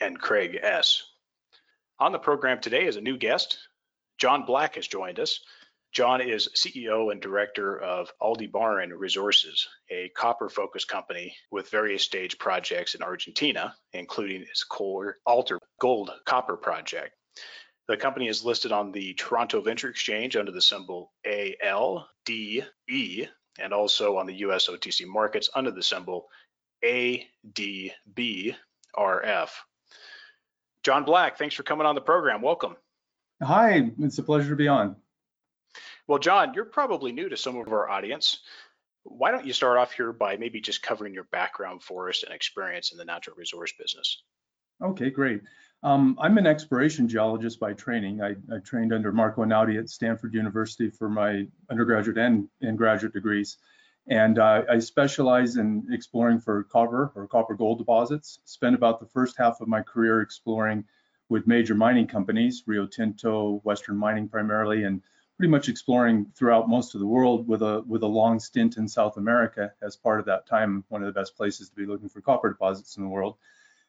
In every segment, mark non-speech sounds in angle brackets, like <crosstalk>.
and Craig S. On the program today is a new guest. John Black has joined us. John is CEO and director of Aldi Aldebaran Resources, a copper focused company with various stage projects in Argentina, including its core Altar Gold Copper Project. The company is listed on the Toronto Venture Exchange under the symbol ALDE and also on the US OTC markets under the symbol ADBRF. John Black, thanks for coming on the program. Welcome. Hi, it's a pleasure to be on. Well, John, you're probably new to some of our audience. Why don't you start off here by maybe just covering your background for us and experience in the natural resource business? Okay, great. Um, I'm an exploration geologist by training. I, I, trained under Marco Einaudi at Stanford University for my undergraduate and, and graduate degrees. And uh, I specialize in exploring for copper or copper gold deposits. Spent about the first half of my career exploring with major mining companies, Rio Tinto, Western Mining primarily, and pretty much exploring throughout most of the world with a with a long stint in South America as part of that time, one of the best places to be looking for copper deposits in the world.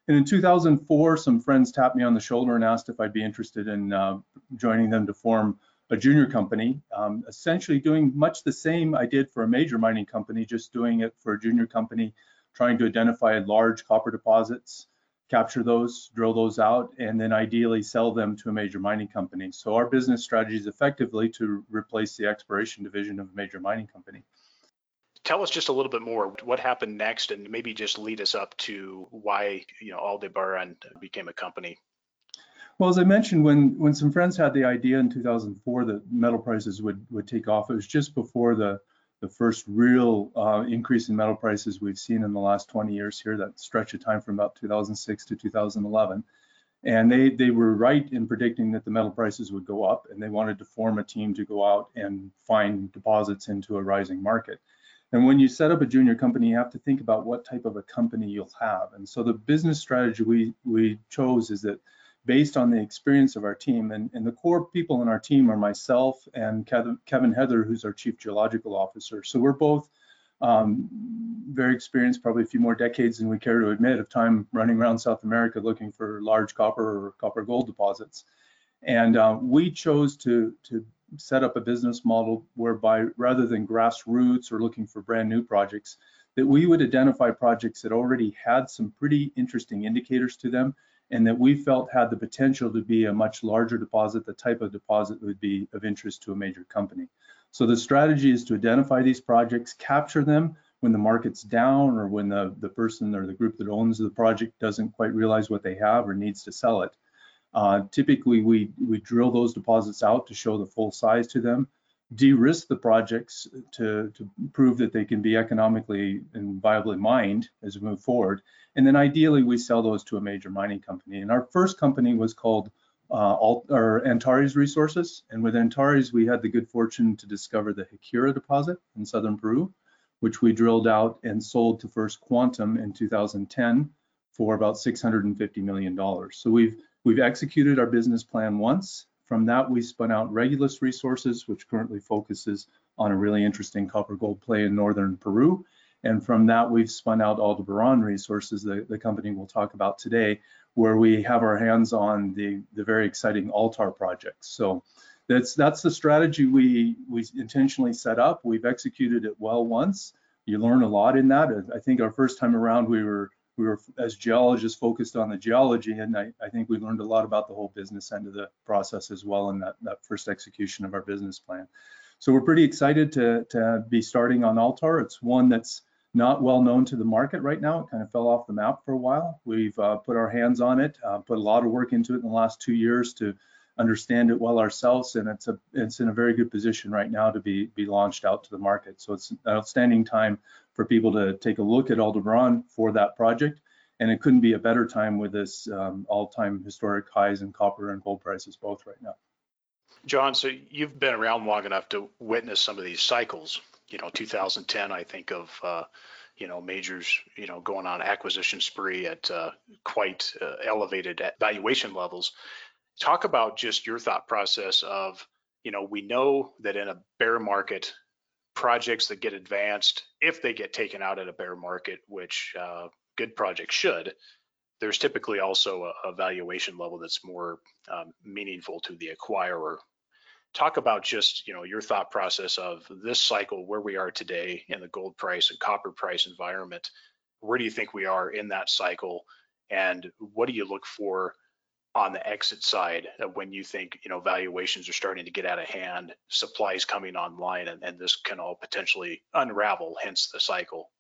And in 2004, some friends tapped me on the shoulder and asked if I'd be interested in uh, joining them to form a junior company, um, essentially doing much the same I did for a major mining company, just doing it for a junior company, trying to identify large copper deposits, capture those, drill those out, and then ideally sell them to a major mining company. So our business strategy is effectively to replace the exploration division of a major mining company. Tell us just a little bit more what happened next and maybe just lead us up to why, you know, Aldebaran became a company well, as I mentioned, when when some friends had the idea in 2004 that metal prices would would take off, it was just before the the first real uh, increase in metal prices we've seen in the last 20 years here, that stretch of time from about 2006 to 2011. And they they were right in predicting that the metal prices would go up, and they wanted to form a team to go out and find deposits into a rising market. And when you set up a junior company, you have to think about what type of a company you'll have. And so the business strategy we we chose is that based on the experience of our team. And, and the core people in our team are myself and Kevin, Heather, who's our chief geological officer. So we're both um, very experienced, probably a few more decades than we care to admit of time running around South America looking for large copper or copper gold deposits. And uh, we chose to, to set up a business model whereby rather than grassroots or looking for brand new projects, that we would identify projects that already had some pretty interesting indicators to them and that we felt had the potential to be a much larger deposit, the type of deposit would be of interest to a major company. So the strategy is to identify these projects, capture them when the market's down or when the, the person or the group that owns the project doesn't quite realize what they have or needs to sell it. Uh, typically, we, we drill those deposits out to show the full size to them, de-risk the projects to, to prove that they can be economically and viably mined as we move forward. And then ideally, we sell those to a major mining company. And our first company was called uh, Alt, or Antares Resources. And with Antares, we had the good fortune to discover the Haquira deposit in southern Peru, which we drilled out and sold to First Quantum in 2010 for about $650 million. So we've we've executed our business plan once from that, we spun out Regulus Resources, which currently focuses on a really interesting copper gold play in northern Peru. And from that, we've spun out Aldebaran Resources, the, the company we'll talk about today, where we have our hands on the, the very exciting Altar project. So that's that's the strategy we we intentionally set up. We've executed it well once. You learn a lot in that. I think our first time around, we were we were as geologists focused on the geology and I, I, think we learned a lot about the whole business end of the process as well in that, that first execution of our business plan. So we're pretty excited to, to be starting on Altar. It's one that's not well known to the market right now. It kind of fell off the map for a while. We've uh, put our hands on it, uh, put a lot of work into it in the last two years to understand it well ourselves, and it's a it's in a very good position right now to be be launched out to the market. So it's an outstanding time for people to take a look at Aldebaran for that project. And it couldn't be a better time with this um, all-time historic highs in copper and gold prices both right now. John, so you've been around long enough to witness some of these cycles. You know, 2010, I think of, uh, you know, majors, you know, going on acquisition spree at uh, quite uh, elevated valuation levels. Talk about just your thought process of, you know, we know that in a bear market, projects that get advanced, if they get taken out at a bear market, which uh, good projects should, there's typically also a, valuation level that's more um, meaningful to the acquirer. Talk about just you know your thought process of this cycle where we are today in the gold price and copper price environment. Where do you think we are in that cycle, and what do you look for on the exit side when you think you know valuations are starting to get out of hand, supplies coming online, and, and this can all potentially unravel, hence the cycle?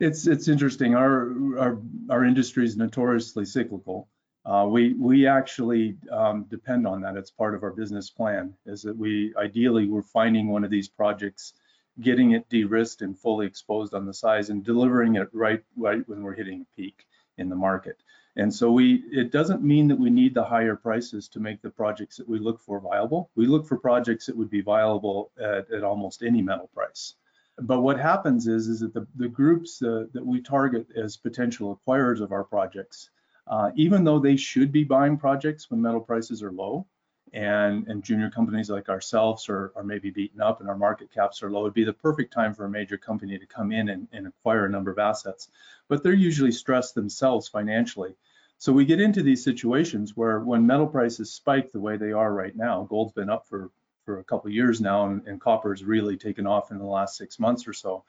It's it's interesting. Our our our industry is notoriously cyclical. Uh, we we actually um, depend on that. It's part of our business plan. Is that we ideally we're finding one of these projects, getting it de-risked and fully exposed on the size, and delivering it right right when we're hitting a peak in the market. And so we it doesn't mean that we need the higher prices to make the projects that we look for viable. We look for projects that would be viable at, at almost any metal price. But what happens is, is that the, the groups uh, that we target as potential acquirers of our projects, uh, even though they should be buying projects when metal prices are low, and, and junior companies like ourselves are, are maybe beaten up and our market caps are low, it'd be the perfect time for a major company to come in and, and acquire a number of assets. But they're usually stressed themselves financially. So we get into these situations where when metal prices spike the way they are right now, gold's been up for for a couple years now, and, and copper has really taken off in the last six months or so,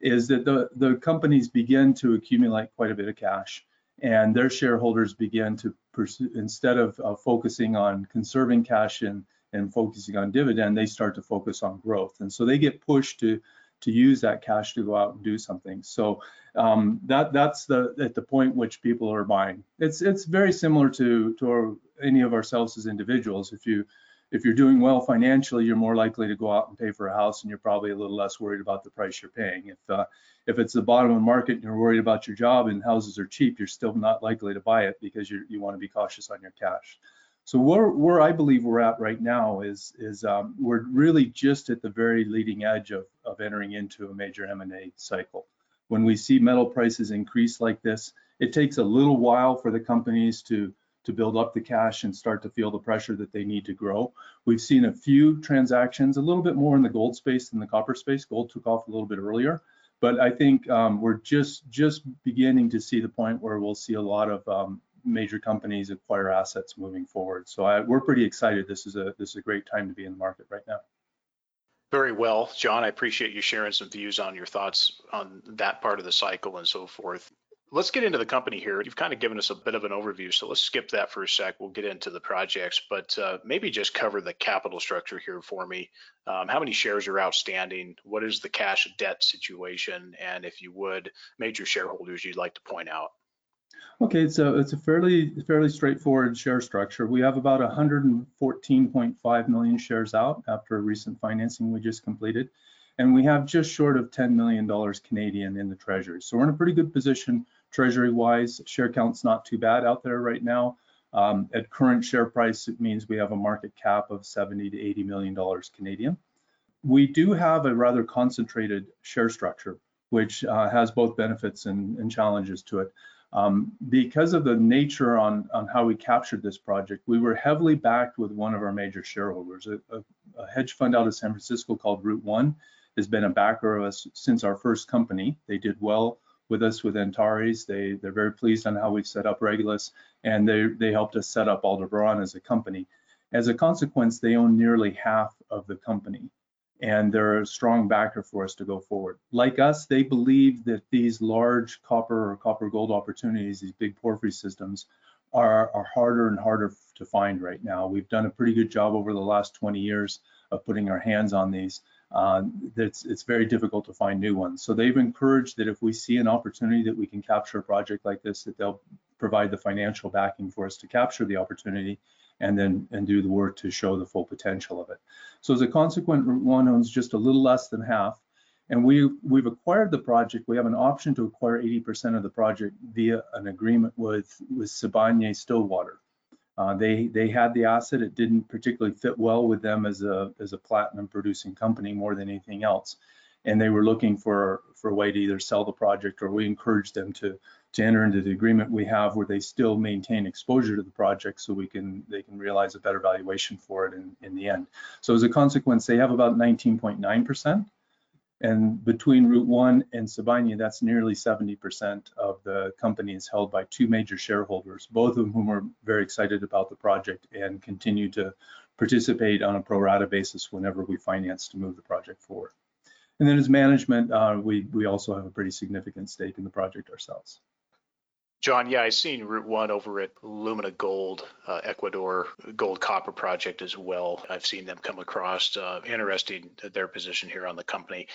is that the, the companies begin to accumulate quite a bit of cash and their shareholders begin to pursue, instead of uh, focusing on conserving cash and, and focusing on dividend, they start to focus on growth. And so they get pushed to, to use that cash to go out and do something. So um, that that's the at the point which people are buying. It's it's very similar to to our, any of ourselves as individuals. If you if you're doing well financially, you're more likely to go out and pay for a house, and you're probably a little less worried about the price you're paying. If uh, if it's the bottom of the market and you're worried about your job and houses are cheap, you're still not likely to buy it because you you want to be cautious on your cash. So where where I believe we're at right now is is um, we're really just at the very leading edge of of entering into a major M&A cycle. When we see metal prices increase like this, it takes a little while for the companies to to build up the cash and start to feel the pressure that they need to grow. We've seen a few transactions, a little bit more in the gold space than the copper space. Gold took off a little bit earlier, but I think um, we're just just beginning to see the point where we'll see a lot of um, major companies acquire assets moving forward. So I, we're pretty excited. This is a this is a great time to be in the market right now. Very well, John. I appreciate you sharing some views on your thoughts on that part of the cycle and so forth. Let's get into the company here. You've kind of given us a bit of an overview, so let's skip that for a sec. We'll get into the projects, but uh, maybe just cover the capital structure here for me. Um, how many shares are outstanding? What is the cash debt situation? And if you would, major shareholders you'd like to point out. Okay, so it's a fairly fairly straightforward share structure. We have about 114.5 million shares out after a recent financing we just completed, and we have just short of 10 million dollars Canadian in the treasury. So we're in a pretty good position treasury wise. Share count's not too bad out there right now. Um, at current share price, it means we have a market cap of 70 to 80 million dollars Canadian. We do have a rather concentrated share structure, which uh, has both benefits and, and, challenges to it. Um, because of the nature on, on how we captured this project, we were heavily backed with one of our major shareholders, a, a, a hedge fund out of San Francisco called Route One has been a backer of us since our first company. They did well with us with Antares. They they're very pleased on how we've set up Regulus, and they they helped us set up Aldebaran as a company. As a consequence, they own nearly half of the company, and they're a strong backer for us to go forward. Like us, they believe that these large copper or copper gold opportunities, these big porphyry systems, are, are harder and harder to find right now. We've done a pretty good job over the last 20 years of putting our hands on these uh, it's, it's very difficult to find new ones. So they've encouraged that if we see an opportunity that we can capture a project like this, that they'll provide the financial backing for us to capture the opportunity and then and do the work to show the full potential of it. So as a consequent, Route One owns just a little less than half. And we, we've acquired the project. We have an option to acquire 80% of the project via an agreement with, with Sibanye Stillwater. Uh, they, they had the asset. It didn't particularly fit well with them as a, as a platinum producing company more than anything else. And they were looking for, for a way to either sell the project or we encouraged them to, to enter into the agreement we have where they still maintain exposure to the project so we can, they can realize a better valuation for it in, in the end. So as a consequence, they have about 19.9%. And between Route One and Sibanye, that's nearly 70% of the company is held by two major shareholders, both of whom are very excited about the project and continue to participate on a pro rata basis whenever we finance to move the project forward. And then as management, uh, we, we also have a pretty significant stake in the project ourselves. John, yeah, I've seen Route One over at Lumina Gold, uh, Ecuador Gold Copper Project as well. I've seen them come across. Uh, interesting their position here on the company.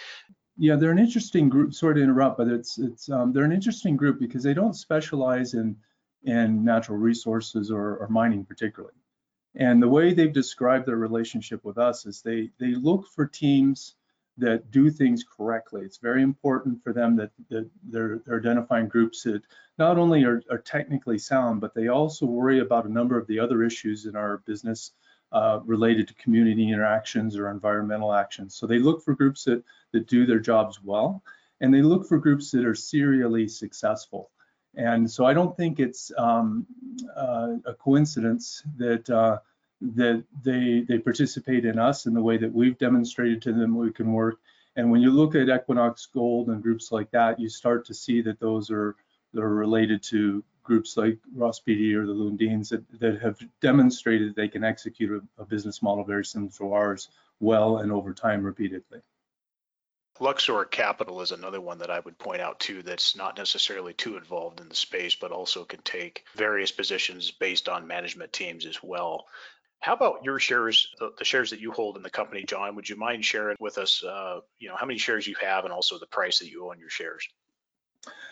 Yeah, they're an interesting group. Sorry to interrupt, but it's it's um, they're an interesting group because they don't specialize in in natural resources or, or mining particularly. And the way they've described their relationship with us is they they look for teams that do things correctly. It's very important for them that, that they're, they're, identifying groups that not only are, are, technically sound, but they also worry about a number of the other issues in our business uh, related to community interactions or environmental actions. So they look for groups that, that do their jobs well, and they look for groups that are serially successful. And so I don't think it's um, uh, a coincidence that uh, that they they participate in us in the way that we've demonstrated to them we can work. And when you look at Equinox Gold and groups like that, you start to see that those are that are related to groups like Ross Beaty or the Lundins that, that have demonstrated they can execute a, a business model very similar to ours well and over time repeatedly. Luxor Capital is another one that I would point out too that's not necessarily too involved in the space, but also can take various positions based on management teams as well. How about your shares, the, the, shares that you hold in the company, John? Would you mind sharing with us, uh, you know, how many shares you have and also the price that you own your shares?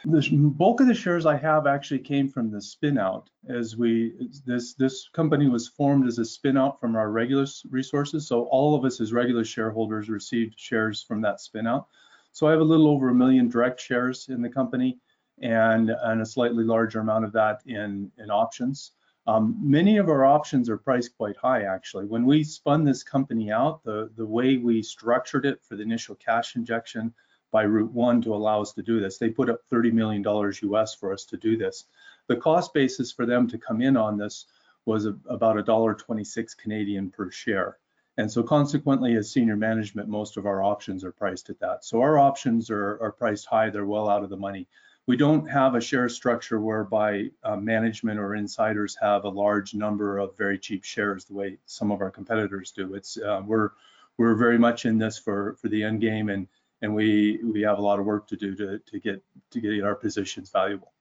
The bulk of the shares I have actually came from the spinout. As we this this company was formed as a spinout from our Regulus Resources, so all of us as Regulus shareholders received shares from that spinout. So I have a little over a million direct shares in the company, and and a slightly larger amount of that in in options. Um, many of our options are priced quite high, actually. When we spun this company out, the, the way we structured it for the initial cash injection by Route One to allow us to do this, they put up $30 million US for us to do this. The cost basis for them to come in on this was a, about $1.26 Canadian per share. And so consequently, as senior management, most of our options are priced at that. So our options are, are priced high, they're well out of the money we don't have a share structure whereby uh, management or insiders have a large number of very cheap shares the way some of our competitors do. It's uh, we're we're very much in this for for the end game and and we we have a lot of work to do to to get to get our positions valuable.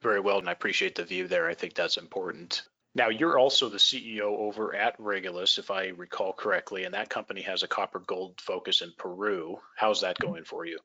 Very well, and I appreciate the view there. I think that's important. Now, you're also the CEO over at Regulus, if I recall correctly, and that company has a copper gold focus in Peru. How's that going for you?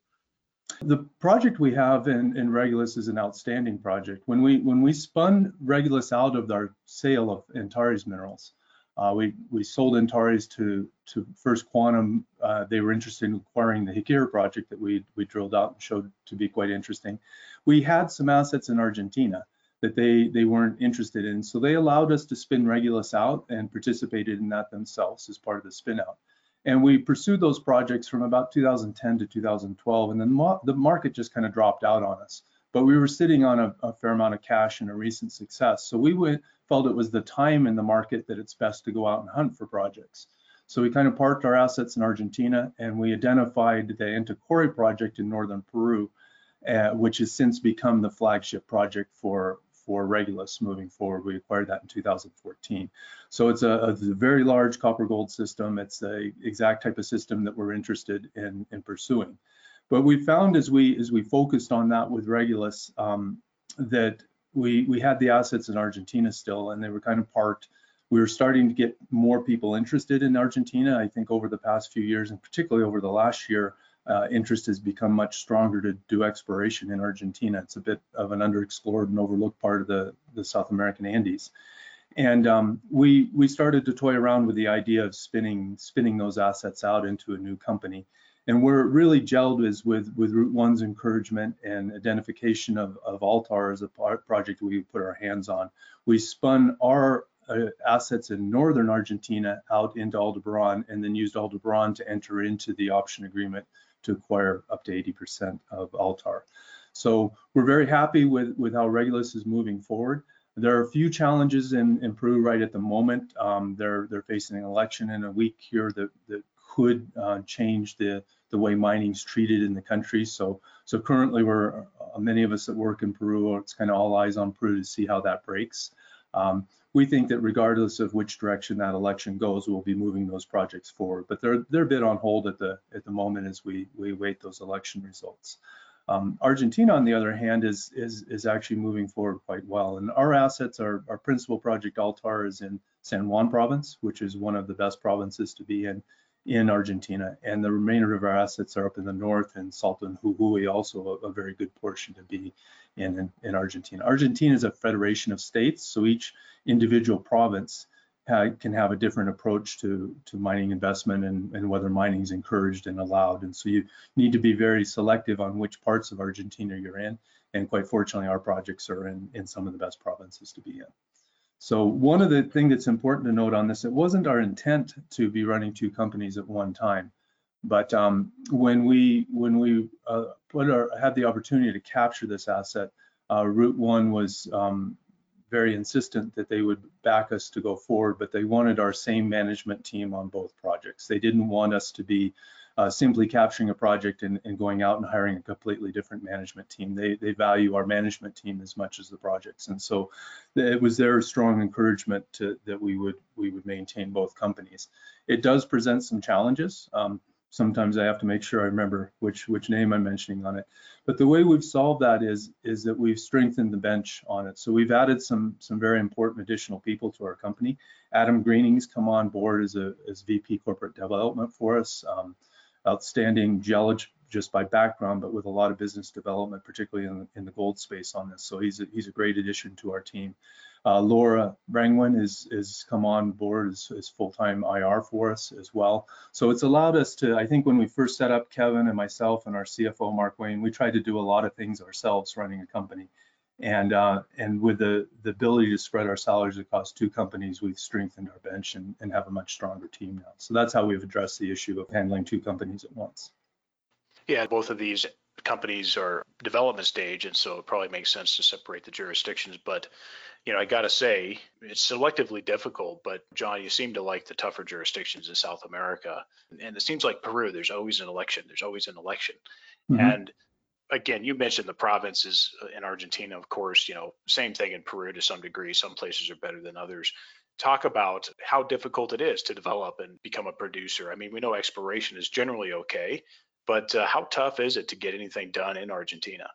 The project we have in, in Regulus is an outstanding project. When we when we spun Regulus out of our sale of Antares minerals, uh, we we sold Antares to to First Quantum. Uh, they were interested in acquiring the Haquira project that we we drilled out and showed to be quite interesting. We had some assets in Argentina that they they weren't interested in, so they allowed us to spin Regulus out and participated in that themselves as part of the spin out. And we pursued those projects from about 2010 to 2012, and then the market just kind of dropped out on us. But we were sitting on a, a, fair amount of cash and a recent success. So we went, felt it was the time in the market that it's best to go out and hunt for projects. So we kind of parked our assets in Argentina and we identified the AntaKori project in northern Peru, uh, which has since become the flagship project for, for Regulus moving forward. We acquired that in 2014. So it's a, a very large copper gold system. It's the exact type of system that we're interested in, in pursuing. But we found as we as we focused on that with Regulus um, that we we had the assets in Argentina still, and they were kind of parked. We were starting to get more people interested in Argentina. I think over the past few years, and particularly over the last year, uh, interest has become much stronger to do exploration in Argentina. It's a bit of an underexplored and overlooked part of the, the South American Andes. And um, we we started to toy around with the idea of spinning spinning those assets out into a new company. And where it really gelled is with, with Route One's encouragement and identification of, of Altar as a project we put our hands on. We spun our uh, assets in northern Argentina out into Aldebaran and then used Aldebaran to enter into the option agreement to acquire up to 80% of Altar. So we're very happy with, with how Regulus is moving forward. There are a few challenges in, in Peru right at the moment. Um, they're they're facing an election in a week here that, that could uh, change the the way mining's treated in the country. So so currently we're uh, many of us that work in Peru, it's kind of all eyes on Peru to see how that breaks. Um, we think that regardless of which direction that election goes, we'll be moving those projects forward. But they're they're a bit on hold at the at the moment as we we wait those election results. Um, Argentina, on the other hand, is, is, is actually moving forward quite well. And our assets, our, our principal project Altar is in San Juan province, which is one of the best provinces to be in in Argentina. And the remainder of our assets are up in the north and Salta and Jujuy, also a, a very good portion to be in, in, in Argentina. Argentina is a federation of states, so each individual province can have a different approach to to mining investment and, and whether mining is encouraged and allowed. And so you need to be very selective on which parts of Argentina you're in. And quite fortunately, our projects are in, in some of the best provinces to be in. So one of the things that's important to note on this, it wasn't our intent to be running two companies at one time. But um, when we when we uh, put our, had the opportunity to capture this asset, uh, Route One was um, very insistent that they would back us to go forward, but they wanted our same management team on both projects. They didn't want us to be uh, simply capturing a project and, and, going out and hiring a completely different management team. They, they value our management team as much as the projects, and so it was their strong encouragement to, that we would we would maintain both companies. It does present some challenges. Um, sometimes I have to make sure I remember which which name I'm mentioning on it. But the way we've solved that is is that we've strengthened the bench on it. So we've added some some very important additional people to our company. Adam Greening's come on board as a as VP Corporate Development for us. Um, outstanding geologist just by background, but with a lot of business development, particularly in, in the gold space on this. So he's a, he's a great addition to our team. Uh, Laura Brangwin is is come on board as, as full-time IR for us as well. So it's allowed us to, I think when we first set up Kevin and myself and our CFO Mark Wayne, we tried to do a lot of things ourselves running a company. And uh, and with the, the ability to spread our salaries across two companies, we've strengthened our bench and, and have a much stronger team now. So that's how we've addressed the issue of handling two companies at once. Yeah, both of these companies are development stage, and so it probably makes sense to separate the jurisdictions. But you know, I got to say, it's selectively difficult. But John, you seem to like the tougher jurisdictions in South America, and it seems like Peru. There's always an election. There's always an election, mm-hmm. and again, you mentioned the provinces in Argentina, of course. You know, same thing in Peru to some degree. Some places are better than others talk about how difficult it is to develop and become a producer. I mean, we know exploration is generally okay, but uh, how tough is it to get anything done in Argentina?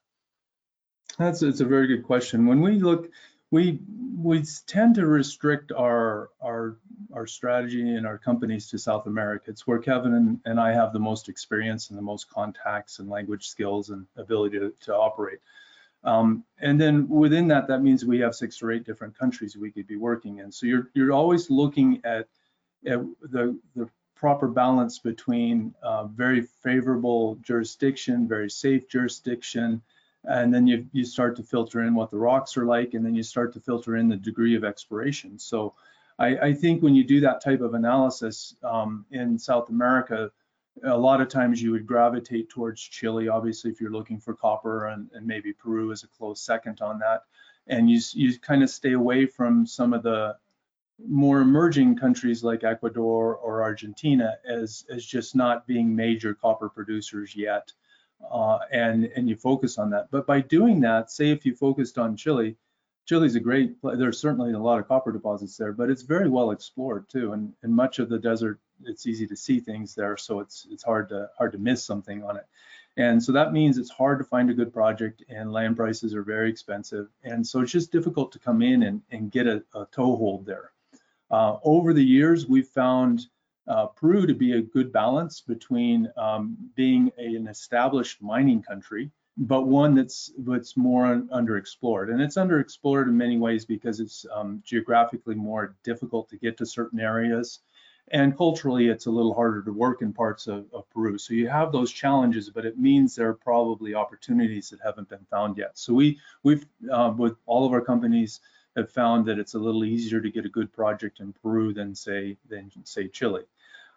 That's it's a very good question. When we look, we we tend to restrict our our our strategy and our companies to South America. It's where Kevin and, and I have the most experience and the most contacts and language skills and ability to, to operate. Um, and then within that, that means we have six or eight different countries we could be working in. So you're you're always looking at, at the the proper balance between uh, very favorable jurisdiction, very safe jurisdiction, and then you, you start to filter in what the rocks are like, and then you start to filter in the degree of exploration. So I, I think when you do that type of analysis um, in South America, a lot of times you would gravitate towards Chile, obviously, if you're looking for copper, and, and maybe Peru is a close second on that. And you, you kind of stay away from some of the more emerging countries like Ecuador or Argentina as as just not being major copper producers yet, uh, and and you focus on that. But by doing that, say if you focused on Chile, Chile's a great. place. There's certainly a lot of copper deposits there, but it's very well explored too, and and much of the desert, it's easy to see things there, so it's it's hard to hard to miss something on it. And so that means it's hard to find a good project and land prices are very expensive. And so it's just difficult to come in and, and get a, a toehold there. Uh, over the years, we've found uh, Peru to be a good balance between um, being a, an established mining country, but one that's that's more un, underexplored. And it's underexplored in many ways because it's um, geographically more difficult to get to certain areas. And culturally, it's a little harder to work in parts of, of Peru. So you have those challenges, but it means there are probably opportunities that haven't been found yet. So we, we've, uh, with all of our companies, have found that it's a little easier to get a good project in Peru than say than say Chile.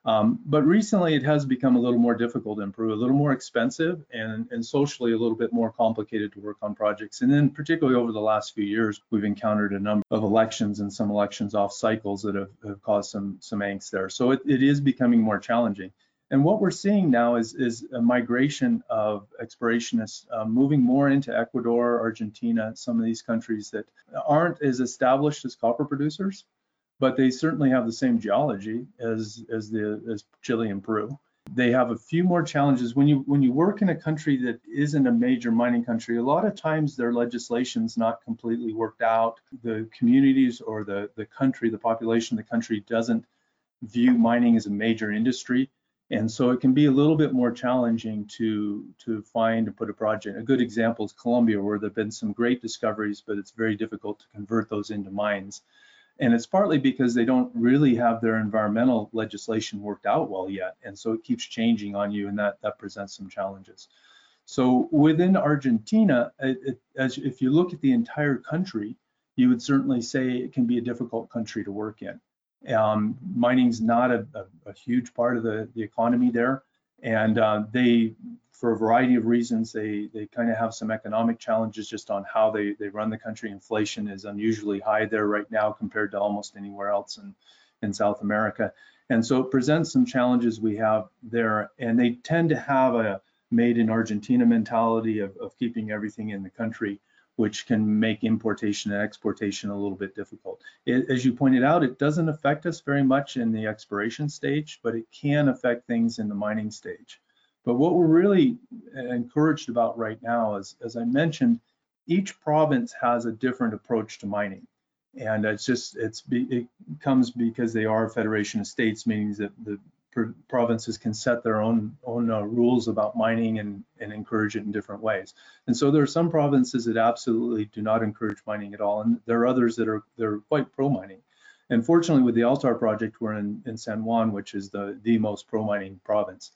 Um, but recently it has become a little more difficult in Peru, a little more expensive and, and socially a little bit more complicated to work on projects. And then particularly over the last few years, we've encountered a number of elections and some elections off cycles that have, have caused some, some angst there. So it, it is becoming more challenging. And what we're seeing now is, is a migration of explorationists uh, moving more into Ecuador, Argentina, some of these countries that aren't as established as copper producers, but they certainly have the same geology as, as, the, as Chile and Peru. They have a few more challenges. When you, when you work in a country that isn't a major mining country, a lot of times their legislation's not completely worked out. The communities or the, the country, the population of the country doesn't view mining as a major industry and so it can be a little bit more challenging to to find and put a project. A good example is Colombia, where there've been some great discoveries, but it's very difficult to convert those into mines. And it's partly because they don't really have their environmental legislation worked out well yet. And so it keeps changing on you and that, that presents some challenges. So within Argentina, it, it, as if you look at the entire country, you would certainly say it can be a difficult country to work in. Um, mining's not a, a, a, huge part of the, the economy there, and uh, they, for a variety of reasons, they they kind of have some economic challenges just on how they they run the country. Inflation is unusually high there right now compared to almost anywhere else in in South America, and so it presents some challenges we have there. And they tend to have a made in Argentina mentality of, of keeping everything in the country which can make importation and exportation a little bit difficult. It, as you pointed out, it doesn't affect us very much in the exploration stage, but it can affect things in the mining stage. But what we're really uh, encouraged about right now is, as I mentioned, each province has a different approach to mining. And it's just, it's it comes because they are a federation of states, meaning that the provinces can set their own own uh, rules about mining and, and encourage it in different ways. And so there are some provinces that absolutely do not encourage mining at all, and there are others that are they're quite pro mining. And fortunately, with the Altar project, we're in, in San Juan, which is the the most pro mining province.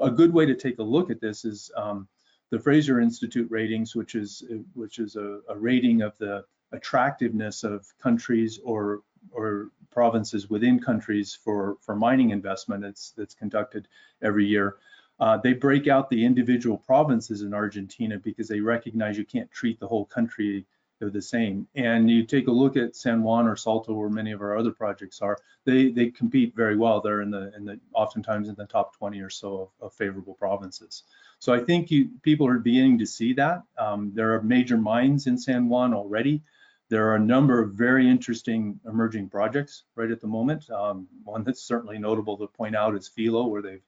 A good way to take a look at this is um, the Fraser Institute ratings, which is which is a, a rating of the attractiveness of countries or or provinces within countries for, for mining investment that's, that's conducted every year. Uh, they break out the individual provinces in Argentina because they recognize you can't treat the whole country the same. And you take a look at San Juan or Salta, where many of our other projects are, they they compete very well. They're in the in the oftentimes in the top 20 or so of, of favorable provinces. So I think you people are beginning to see that. Um, there are major mines in San Juan already. There are a number of very interesting emerging projects right at the moment. Um, one that's certainly notable to point out is Filo, where they've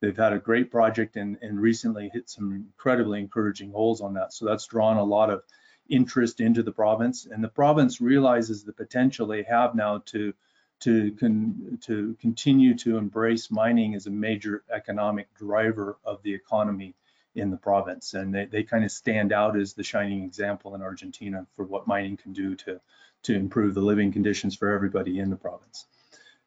they've had a great project and, and recently hit some incredibly encouraging holes on that. So that's drawn a lot of interest into the province, and the province realizes the potential they have now to to con, to continue to embrace mining as a major economic driver of the economy in the province. And they, they kind of stand out as the shining example in Argentina for what mining can do to, to improve the living conditions for everybody in the province.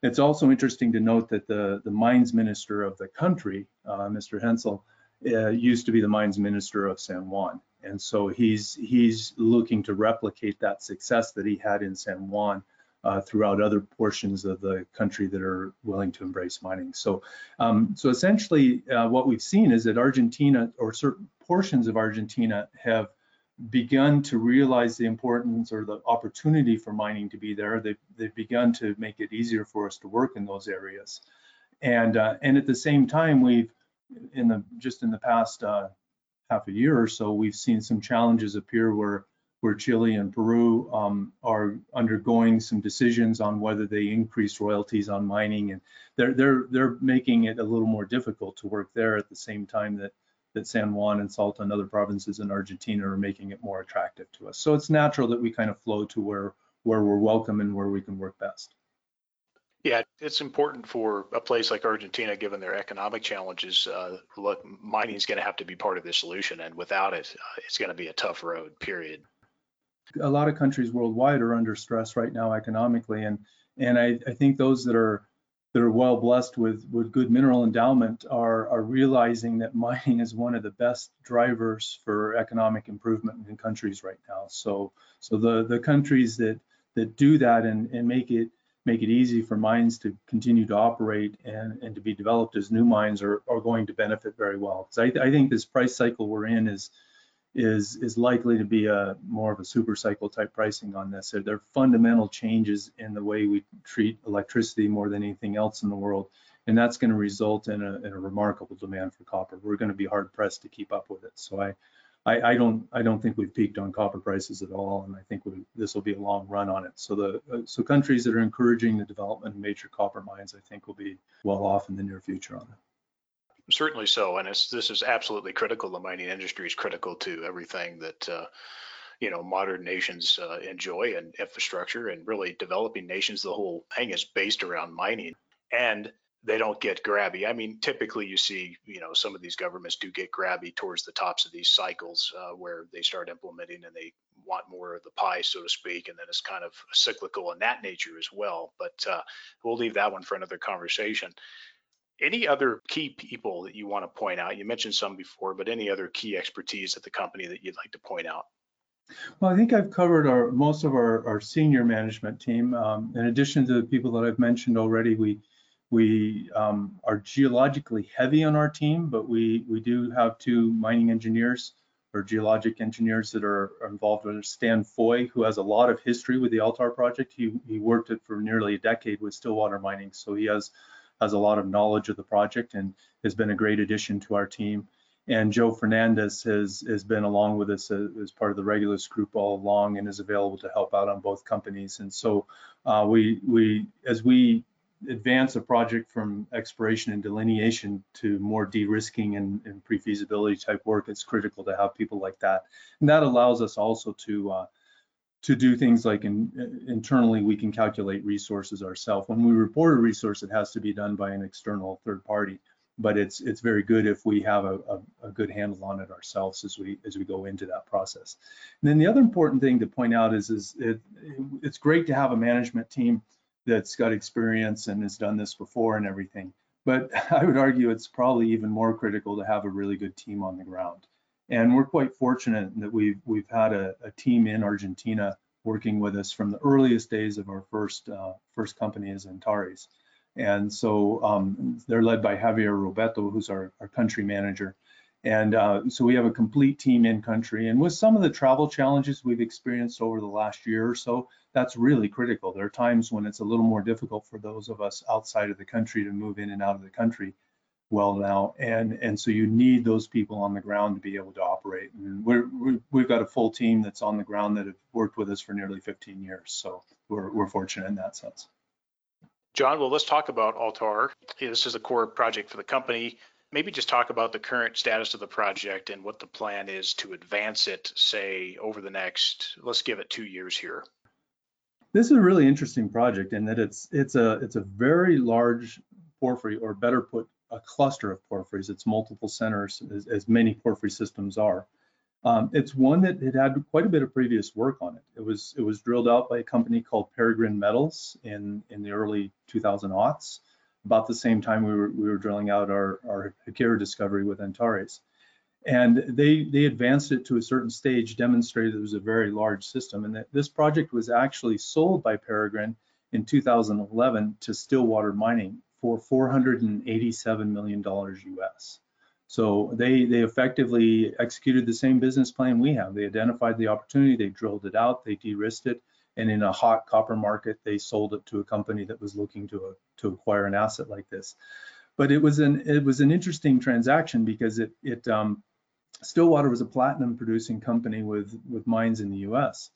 It's also interesting to note that the, the mines minister of the country, uh, Mr. Hensel, uh, used to be the mines minister of San Juan. And so he's, he's looking to replicate that success that he had in San Juan uh, throughout other portions of the country that are willing to embrace mining. So, um, so essentially, uh, what we've seen is that Argentina or certain portions of Argentina have begun to realize the importance or the opportunity for mining to be there. They've, they've begun to make it easier for us to work in those areas. And, uh, and at the same time, we've, in the just in the past uh, half a year or so, we've seen some challenges appear where where Chile and Peru um, are undergoing some decisions on whether they increase royalties on mining, and they're they're they're making it a little more difficult to work there at the same time that that San Juan and Salta and other provinces in Argentina are making it more attractive to us. So it's natural that we kind of flow to where where we're welcome and where we can work best. Yeah, it's important for a place like Argentina, given their economic challenges. Uh, look, mining is going to have to be part of the solution, and without it, uh, it's going to be a tough road. Period a lot of countries worldwide are under stress right now economically, and and I, I think those that are that are well blessed with, with good mineral endowment are, are realizing that mining is one of the best drivers for economic improvement in countries right now. So, so the, the countries that, that do that and, and make it make it easy for mines to continue to operate and, and to be developed as new mines are, are going to benefit very well. So I, I think this price cycle we're in is is is likely to be a more of a super cycle type pricing on this. There are fundamental changes in the way we treat electricity more than anything else in the world, and that's going to result in a, in a remarkable demand for copper. We're going to be hard pressed to keep up with it. So I, I, I don't I don't think we've peaked on copper prices at all, and I think this will be a long run on it. So the so countries that are encouraging the development of major copper mines, I think, will be well off in the near future on it. Certainly so, and this is absolutely critical. The mining industry is critical to everything that uh, you know modern nations uh, enjoy and infrastructure, and really developing nations. The whole thing is based around mining, and they don't get grabby. I mean, typically you see, you know, some of these governments do get grabby towards the tops of these cycles uh, where they start implementing and they want more of the pie, so to speak, and then it's kind of cyclical in that nature as well. But uh, we'll leave that one for another conversation. Any other key people that you want to point out? You mentioned some before, but any other key expertise at the company that you'd like to point out? Well, I think I've covered our most of our, our senior management team. Um, in addition to the people that I've mentioned already, we we um, are geologically heavy on our team, but we we do have two mining engineers or geologic engineers that are, are involved with Stan Foy, who has a lot of history with the Altar project. He he worked it for nearly a decade with Stillwater Mining, so he has has a lot of knowledge of the project and has been a great addition to our team. And Joe Fernandez has, has been along with us as, as part of the Regulus group all along and is available to help out on both companies. And so uh, we, we, as we advance a project from exploration and delineation to more de-risking and, and pre-feasibility type work, it's critical to have people like that. And that allows us also to uh, to do things like in, internally we can calculate resources ourselves. When we report a resource, it has to be done by an external third party, but it's it's very good if we have a, a, a, good handle on it ourselves as we as we go into that process. And then the other important thing to point out is is it, it's great to have a management team that's got experience and has done this before and everything. But <laughs> I would argue it's probably even more critical to have a really good team on the ground. And we're quite fortunate that we've we've had a, a team in Argentina working with us from the earliest days of our first uh, first company as Antares. And so um, they're led by Javier Robeto, who's our, our country manager. And uh, so we have a complete team in country. And with some of the travel challenges we've experienced over the last year or so, that's really critical. There are times when it's a little more difficult for those of us outside of the country to move in and out of the country well now, and and so you need those people on the ground to be able to operate. And we're, we have got a full team that's on the ground that have worked with us for nearly 15 years, so we're we're fortunate in that sense. John, well, let's talk about Altar. This is a core project for the company. Maybe just talk about the current status of the project and what the plan is to advance it, say, over the next, let's give it two years here. This is a really interesting project in that it's it's a it's a very large porphyry, or better put, a cluster of porphyries. It's multiple centers, as, as many porphyry systems are. Um, it's one that had had quite a bit of previous work on it. It was it was drilled out by a company called Peregrine Metals in in the early 2000 aughts, about the same time we were we were drilling out our our Haquira discovery with Antares, and they they advanced it to a certain stage, demonstrated it was a very large system, and that this project was actually sold by Peregrine in 2011 to Stillwater Mining for 487 million dollars US. So they they effectively executed the same business plan we have. They identified the opportunity, they drilled it out, they de-risked it, and in a hot copper market, they sold it to a company that was looking to a, to acquire an asset like this. But it was an it was an interesting transaction because it it um, Stillwater was a platinum producing company with with mines in the U.S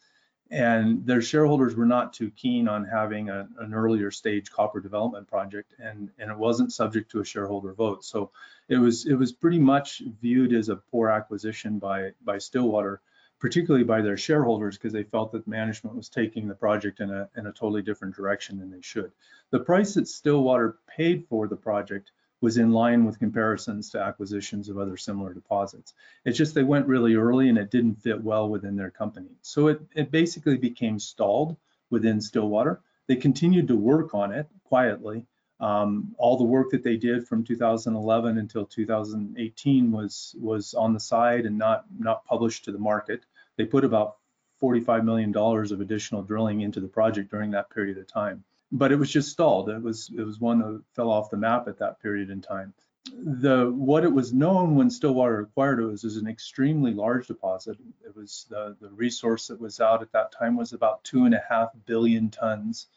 and their shareholders were not too keen on having a, an earlier stage copper development project and, and it wasn't subject to a shareholder vote. So it was it was pretty much viewed as a poor acquisition by by stillwater particularly by their shareholders because they felt that management was taking the project in a in a totally different direction than they should. The price that stillwater paid for the project was in line with comparisons to acquisitions of other similar deposits. It's just they went really early and it didn't fit well within their company. So it, it basically became stalled within Stillwater. They continued to work on it quietly, Um, all the work that they did from 2011 until 2018 was was on the side and not not published to the market. They put about 45 million dollars of additional drilling into the project during that period of time, but it was just stalled. It was it was one that fell off the map at that period in time. The what it was known when Stillwater acquired it was, was an extremely large deposit. It was the the resource that was out at that time was about two and a half billion tons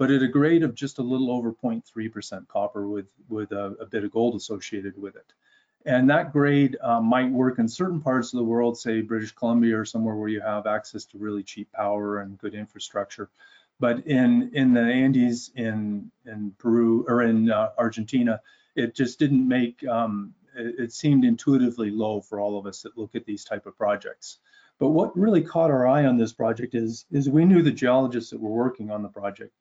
but at a grade of just a little over 0.3% copper with, with a, a, bit of gold associated with it. And that grade uh, might work in certain parts of the world, say British Columbia or somewhere where you have access to really cheap power and good infrastructure. But in, in the Andes, in, in Peru, or in uh, Argentina, it just didn't make, um, it, it seemed intuitively low for all of us that look at these type of projects. But what really caught our eye on this project is, is we knew the geologists that were working on the project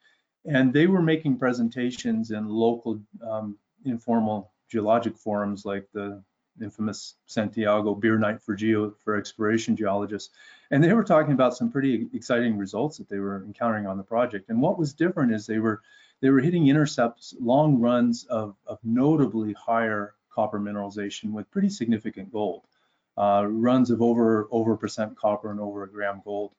and they were making presentations in local um, informal geologic forums like the infamous Santiago Beer Night for Geo for exploration geologists. And they were talking about some pretty exciting results that they were encountering on the project. And what was different is they were they were hitting intercepts, long runs of, of notably higher copper mineralization with pretty significant gold. Uh, runs of over over percent copper and over a gram gold.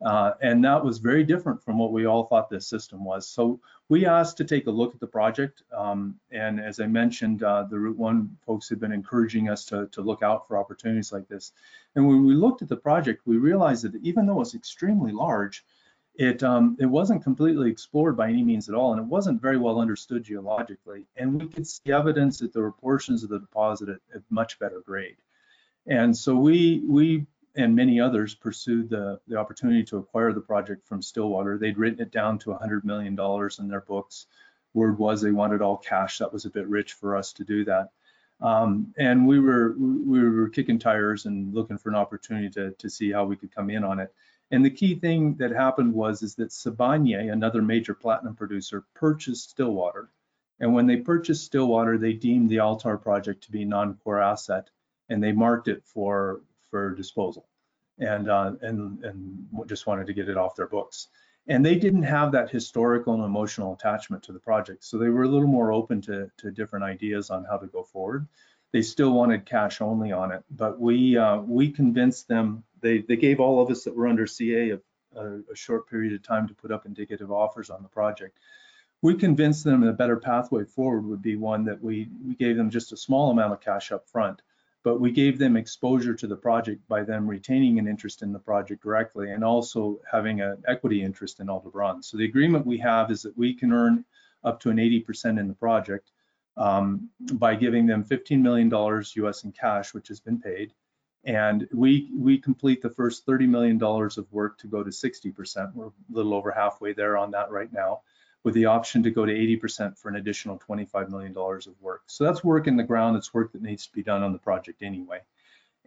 Uh, and that was very different from what we all thought this system was. So we asked to take a look at the project. Um, and as I mentioned, uh, the Route One folks have been encouraging us to, to look out for opportunities like this. And when we looked at the project, we realized that even though it's extremely large, it, um, it wasn't completely explored by any means at all, and it wasn't very well understood geologically. And we could see evidence that there were portions of the deposit at, at much better grade. And so we we and many others pursued the, the opportunity to acquire the project from Stillwater. They'd written it down to $100 million in their books. Word was they wanted all cash. That was a bit rich for us to do that. Um, and we were we were kicking tires and looking for an opportunity to, to see how we could come in on it. And the key thing that happened was is that Sibanye, another major platinum producer, purchased Stillwater. And when they purchased Stillwater, they deemed the Altar project to be non-core asset, and they marked it for for disposal and, uh, and, and just wanted to get it off their books. And they didn't have that historical and emotional attachment to the project. So they were a little more open to, to different ideas on how to go forward. They still wanted cash only on it, but we uh, we convinced them. They they gave all of us that were under CA a, a, a short period of time to put up indicative offers on the project we convinced them a better pathway forward would be one that we, we gave them just a small amount of cash up front but we gave them exposure to the project by them retaining an interest in the project directly and also having an equity interest in Aldebaran. So the agreement we have is that we can earn up to an 80% in the project um, by giving them $15 million US in cash, which has been paid. And we we complete the first $30 million of work to go to 60%. We're a little over halfway there on that right now with the option to go to 80% for an additional $25 million of work. So that's work in the ground. It's work that needs to be done on the project anyway.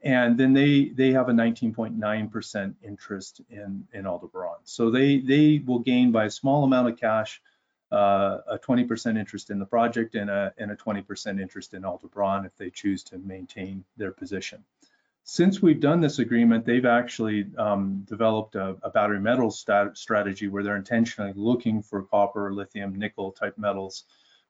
And then they they have a 19.9% interest in in Aldebaran. So they they will gain by a small amount of cash uh, a 20% interest in the project and a and a 20% interest in Aldebaran if they choose to maintain their position since we've done this agreement, they've actually um, developed a, a, battery metals stat- strategy where they're intentionally looking for copper, lithium, nickel type metals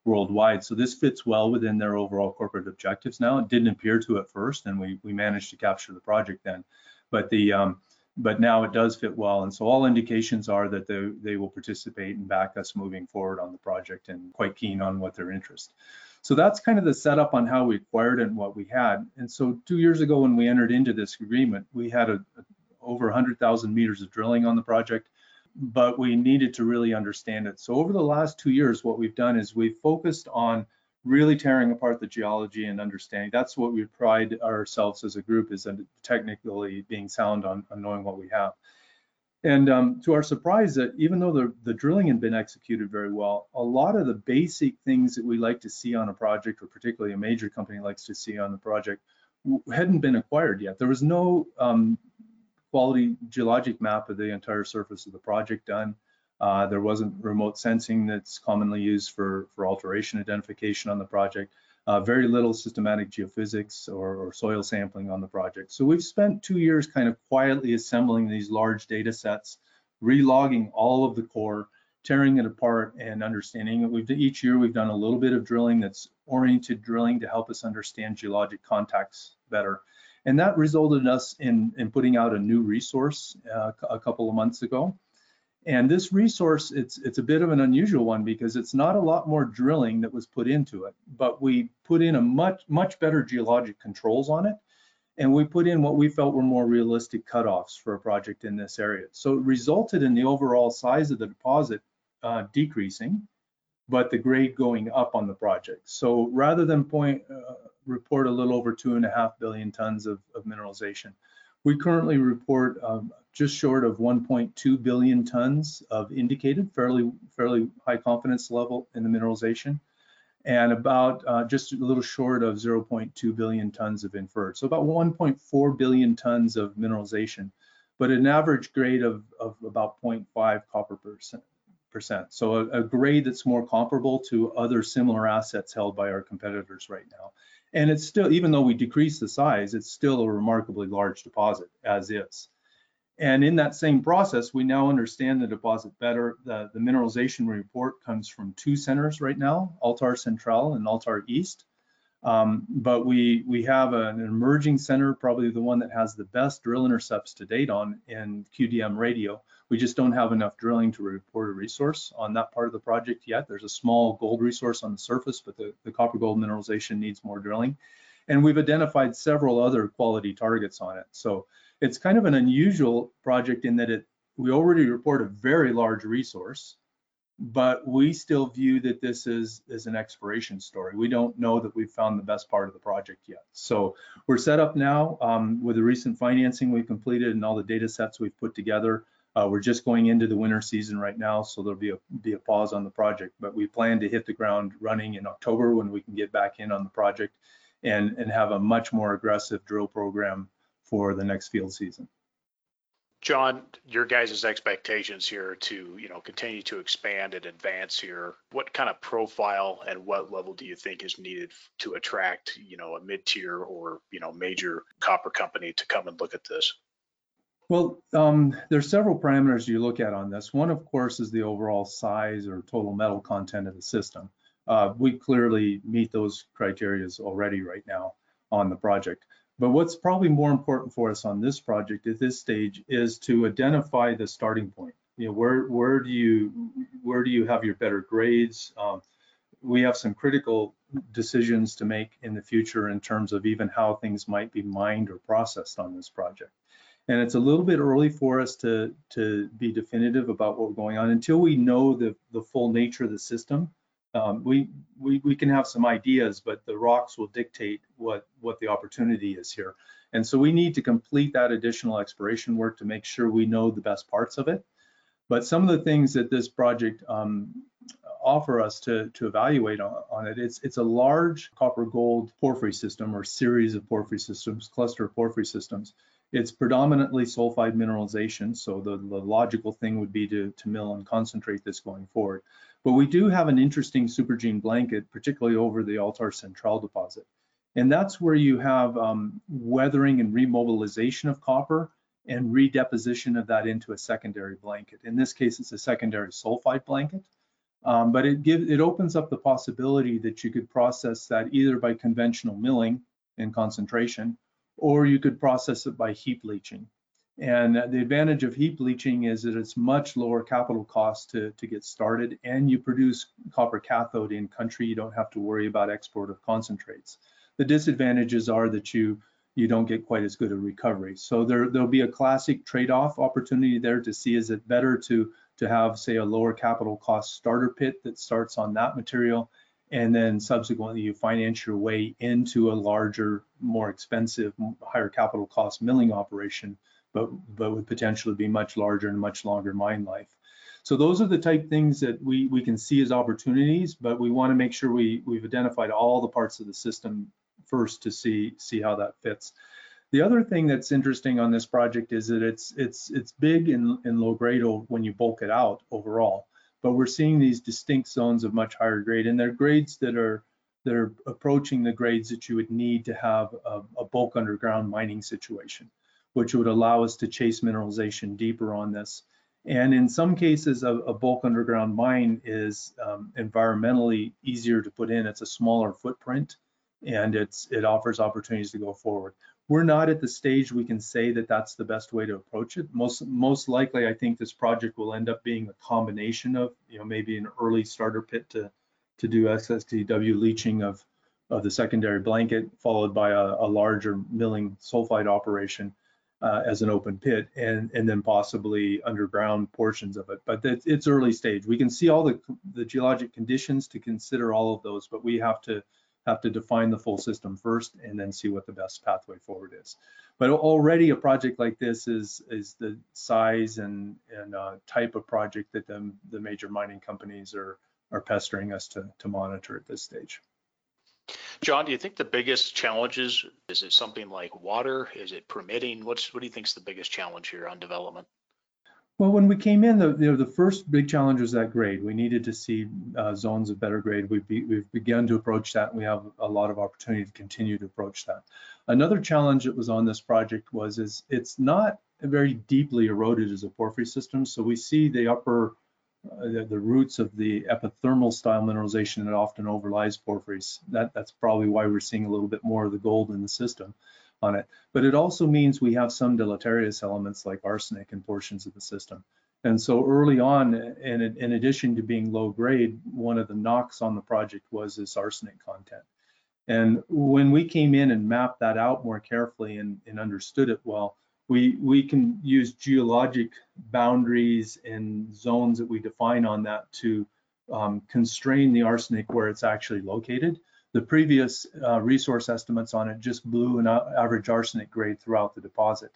worldwide. So this fits well within their overall corporate objectives now. It didn't appear to at first, and we we managed to capture the project then, but the um, but now it does fit well. And so all indications are that they, they will participate and back us moving forward on the project and quite keen on what their interest. So that's kind of the setup on how we acquired it and what we had. And so two years ago when we entered into this agreement, we had a, a over 100,000 meters of drilling on the project, but we needed to really understand it. So over the last two years, what we've done is we've focused on really tearing apart the geology and understanding. That's what we pride ourselves as a group is technically being sound on, on knowing what we have. And um, to our surprise, that even though the, the drilling had been executed very well, a lot of the basic things that we like to see on a project, or particularly a major company likes to see on the project, hadn't been acquired yet. There was no um, quality geologic map of the entire surface of the project done. Uh, there wasn't remote sensing that's commonly used for, for alteration identification on the project uh, very little systematic geophysics or, or, soil sampling on the project. So we've spent two years kind of quietly assembling these large data sets, relogging all of the core, tearing it apart and understanding it. We've each year we've done a little bit of drilling that's oriented drilling to help us understand geologic contacts better. And that resulted in us in, in putting out a new resource uh, a couple of months ago. And this resource, it's it's a bit of an unusual one because it's not a lot more drilling that was put into it, but we put in a much much better geologic controls on it, and we put in what we felt were more realistic cutoffs for a project in this area. So it resulted in the overall size of the deposit uh, decreasing, but the grade going up on the project. So rather than point uh, report a little over two and a half billion tons of, of mineralization, we currently report um, just short of 1.2 billion tons of indicated, fairly fairly high confidence level in the mineralization, and about uh, just a little short of 0.2 billion tons of inferred. So about 1.4 billion tons of mineralization, but an average grade of, of about 0.5 copper percent. percent. So a, a grade that's more comparable to other similar assets held by our competitors right now. And it's still, even though we decrease the size, it's still a remarkably large deposit as is. And in that same process, we now understand the deposit better. The, the mineralization report comes from two centers right now, Altar Central and Altar East. Um, but we we have an emerging center, probably the one that has the best drill intercepts to date on in QDM radio. We just don't have enough drilling to report a resource on that part of the project yet. There's a small gold resource on the surface, but the, the copper gold mineralization needs more drilling. And we've identified several other quality targets on it. So it's kind of an unusual project in that it we already report a very large resource but we still view that this is, is an exploration story. We don't know that we've found the best part of the project yet. So we're set up now um, with the recent financing we've completed and all the data sets we've put together. Uh, we're just going into the winter season right now, so there'll be a, be a pause on the project, but we plan to hit the ground running in October when we can get back in on the project and, and have a much more aggressive drill program for the next field season. John, your guys' expectations here to, you know, continue to expand and advance here, what kind of profile and what level do you think is needed to attract, you know, a mid-tier or, you know, major copper company to come and look at this? Well, um, there's several parameters you look at on this. One, of course, is the overall size or total metal content of the system. Uh, we clearly meet those criteria already right now on the project. But what's probably more important for us on this project at this stage is to identify the starting point. You know, where where do you where do you have your better grades? Um, we have some critical decisions to make in the future in terms of even how things might be mined or processed on this project. And it's a little bit early for us to to be definitive about what's going on until we know the the full nature of the system um, we, we, we can have some ideas, but the rocks will dictate what, what the opportunity is here. And so we need to complete that additional exploration work to make sure we know the best parts of it. But some of the things that this project um, offer us to, to evaluate on, on, it, it's, it's a large copper gold porphyry system or series of porphyry systems, cluster of porphyry systems. It's predominantly sulfide mineralization, so the, the logical thing would be to, to mill and concentrate this going forward. But we do have an interesting supergene blanket, particularly over the Altar Central deposit. And that's where you have um, weathering and remobilization of copper and redeposition of that into a secondary blanket. In this case, it's a secondary sulfide blanket. Um, but it gives it opens up the possibility that you could process that either by conventional milling and concentration or you could process it by heap leaching. And the advantage of heap leaching is that it's much lower capital cost to, to get started and you produce copper cathode in country. You don't have to worry about export of concentrates. The disadvantages are that you you don't get quite as good a recovery. So there, there'll be a classic trade-off opportunity there to see is it better to, to have, say, a lower capital cost starter pit that starts on that material and then subsequently you finance your way into a larger, more expensive, higher capital cost milling operation, but but would potentially be much larger and much longer mine life. So those are the type things that we we can see as opportunities, but we want to make sure we we've identified all the parts of the system first to see see how that fits. The other thing that's interesting on this project is that it's it's it's big in, in low grade when you bulk it out overall but we're seeing these distinct zones of much higher grade, and they're grades that are that are approaching the grades that you would need to have a, a bulk underground mining situation, which would allow us to chase mineralization deeper on this And in some cases, a, a bulk underground mine is um, environmentally easier to put in. It's a smaller footprint and it's it offers opportunities to go forward. We're not at the stage we can say that that's the best way to approach it. Most most likely, I think this project will end up being a combination of, you know, maybe an early starter pit to to do SXEW leaching of of the secondary blanket, followed by a, a larger milling sulfide operation uh, as an open pit, and and then possibly underground portions of it. But it's, it's early stage. We can see all the the geologic conditions to consider all of those, but we have to have to define the full system first and then see what the best pathway forward is. But already a project like this is is the size and and uh, type of project that the the major mining companies are are pestering us to to monitor at this stage. John, do you think the biggest challenges is it something like water? Is it permitting? What's what do you think is the biggest challenge here on development? Well, when we came in, the you know, the first big challenge was that grade. We needed to see uh, zones of better grade. We've, be, we've begun to approach that, and we have a lot of opportunity to continue to approach that. Another challenge that was on this project was is it's not very deeply eroded as a porphyry system. So we see the upper uh, the, the, roots of the epithermal style mineralization that often overlies porphyries. That, that's probably why we're seeing a little bit more of the gold in the system on it. But it also means we have some deleterious elements like arsenic in portions of the system. And so early on, in, in addition to being low grade, one of the knocks on the project was this arsenic content. And when we came in and mapped that out more carefully and, and understood it well, we, we can use geologic boundaries and zones that we define on that to um, constrain the arsenic where it's actually located. The previous uh, resource estimates on it just blew an average arsenic grade throughout the deposit.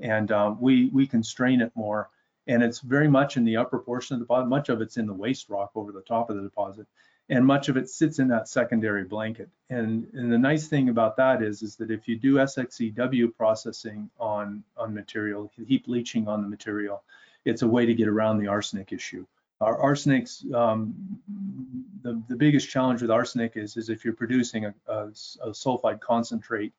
And uh, we, we constrain it more. And it's very much in the upper portion of the deposit. Much of it's in the waste rock over the top of the deposit and much of it sits in that secondary blanket. And, and the nice thing about that is, is that if you do SXEW processing on, on material, heap leaching on the material, it's a way to get around the arsenic issue. Our arsenics, um, the, the biggest challenge with arsenic is, is if you're producing a, a, a sulfide concentrate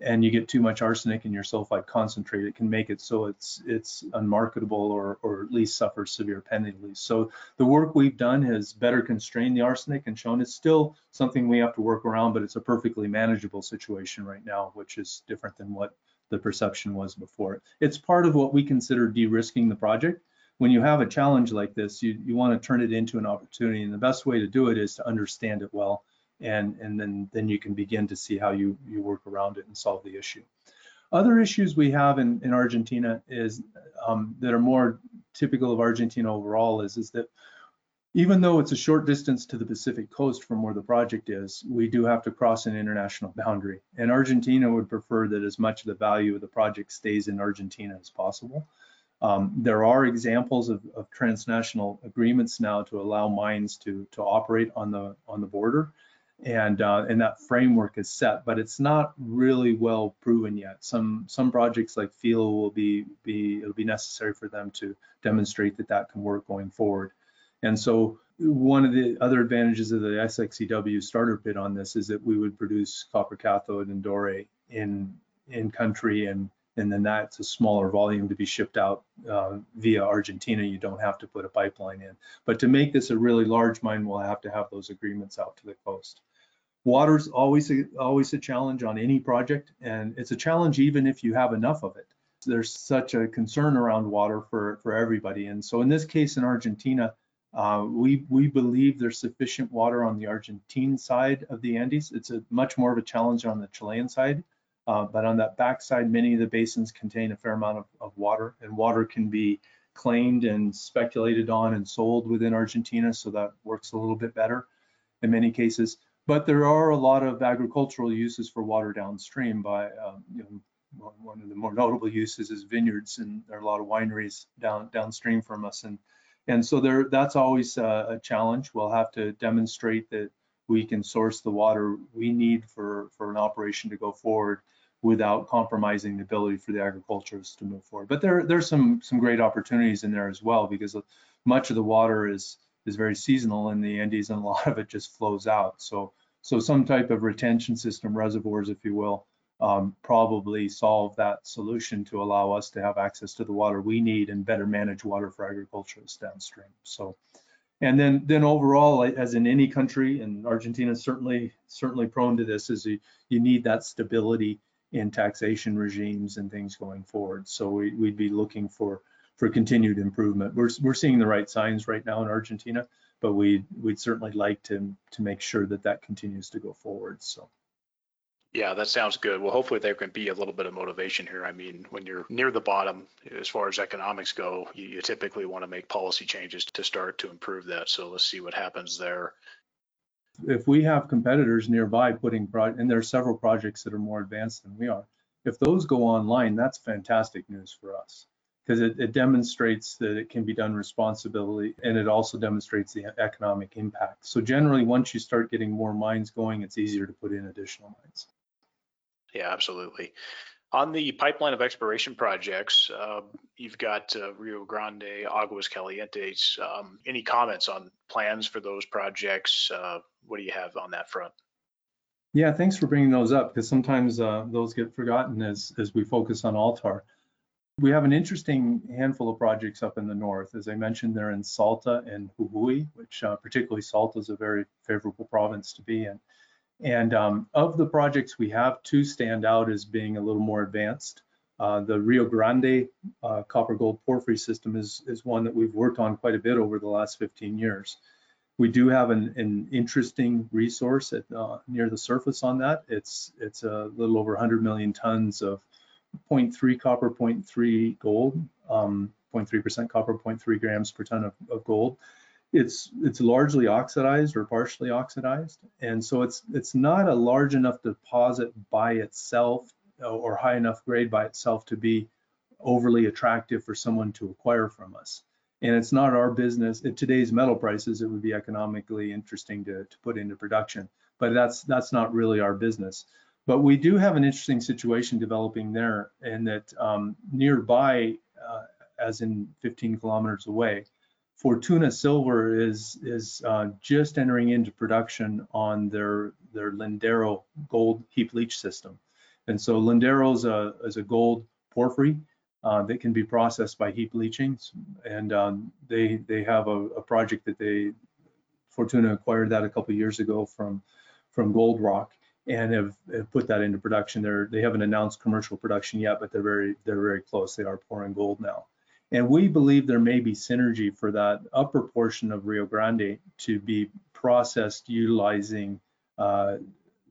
and you get too much arsenic in your sulfide concentrate, it can make it so it's it's unmarketable or or at least suffer severe penalties. So the work we've done has better constrained the arsenic and shown it's still something we have to work around, but it's a perfectly manageable situation right now, which is different than what the perception was before. It's part of what we consider de-risking the project. When you have a challenge like this, you, you want to turn it into an opportunity, and the best way to do it is to understand it well and and then then you can begin to see how you you work around it and solve the issue. Other issues we have in, in Argentina is um, that are more typical of Argentina overall is is that even though it's a short distance to the Pacific coast from where the project is, we do have to cross an international boundary. And Argentina would prefer that as much of the value of the project stays in Argentina as possible. Um, there are examples of, of, transnational agreements now to allow mines to, to operate on the on the border and uh, and that framework is set, but it's not really well proven yet. Some some projects like Filo will be be it'll be necessary for them to demonstrate that that can work going forward. And so one of the other advantages of the SXEW starter pit on this is that we would produce copper cathode and doré in in country and and then that's a smaller volume to be shipped out uh, via Argentina. You don't have to put a pipeline in. But to make this a really large mine, we'll have to have those agreements out to the coast. Water's always a, always a challenge on any project, and it's a challenge even if you have enough of it. There's such a concern around water for, for everybody. And so in this case in Argentina, uh, we, we believe there's sufficient water on the Argentine side of the Andes. It's a much more of a challenge on the Chilean side. Uh, but on that backside, many of the basins contain a fair amount of, of water, and water can be claimed and speculated on and sold within Argentina, so that works a little bit better in many cases. But there are a lot of agricultural uses for water downstream by, um, you know, one of the more notable uses is vineyards and there are a lot of wineries down downstream from us. And, and so there, that's always a, a challenge. We'll have to demonstrate that we can source the water we need for, for an operation to go forward without compromising the ability for the agriculturists to move forward. But there, there's some, some great opportunities in there as well because much of the water is is very seasonal in the Andes and a <laughs> lot of it just flows out. So, so some type of retention system, reservoirs, if you will, um, probably solve that solution to allow us to have access to the water we need and better manage water for agriculturists downstream. So, and then then overall, as in any country, and Argentina is certainly certainly prone to this, is you, you need that stability in taxation regimes and things going forward. So we, we'd be looking for for continued improvement. We're we're seeing the right signs right now in Argentina, but we we'd certainly like to to make sure that that continues to go forward. So. Yeah, that sounds good. Well, hopefully there can be a little bit of motivation here. I mean, when you're near the bottom, as far as economics go, you, you typically want to make policy changes to start to improve that. So let's see what happens there. If we have competitors nearby putting, pro- and there are several projects that are more advanced than we are, if those go online, that's fantastic news for us because it, it demonstrates that it can be done responsibly and it also demonstrates the economic impact. So generally, once you start getting more mines going, it's easier to put in additional mines. Yeah, absolutely. On the pipeline of exploration projects, uh, you've got uh, Rio Grande, Aguas Calientes. Um, any comments on plans for those projects? Uh, what do you have on that front? Yeah, thanks for bringing those up because sometimes uh, those get forgotten as, as we focus on Altar. We have an interesting handful of projects up in the north. As I mentioned, they're in Salta and Jujuy, which uh, particularly Salta is a very favorable province to be in. And um, of the projects we have, two stand out as being a little more advanced. Uh, the Rio Grande uh, copper gold porphyry system is, is one that we've worked on quite a bit over the last 15 years. We do have an, an interesting resource at, uh, near the surface on that. It's, it's a little over 100 million tons of 0.3 copper, 0.3 gold, 0.3% um, copper, 0.3 grams per ton of, of gold it's it's largely oxidized or partially oxidized, and so it's it's not a large enough deposit by itself or high enough grade by itself to be overly attractive for someone to acquire from us. And it's not our business. At today's metal prices, it would be economically interesting to, to put into production, but that's that's not really our business. But we do have an interesting situation developing there, and that um, nearby, uh, as in 15 kilometers away, Fortuna Silver is is uh, just entering into production on their their Lindero gold heap leach system, and so Lindero is a is a gold porphyry uh, that can be processed by heap leaching, and um, they they have a, a, project that they Fortuna acquired that a couple years ago from from Goldrock and have, have put that into production. They're they haven't announced commercial production yet, but they're very they're very close. They are pouring gold now. And we believe there may be synergy for that upper portion of Rio Grande to be processed utilizing uh,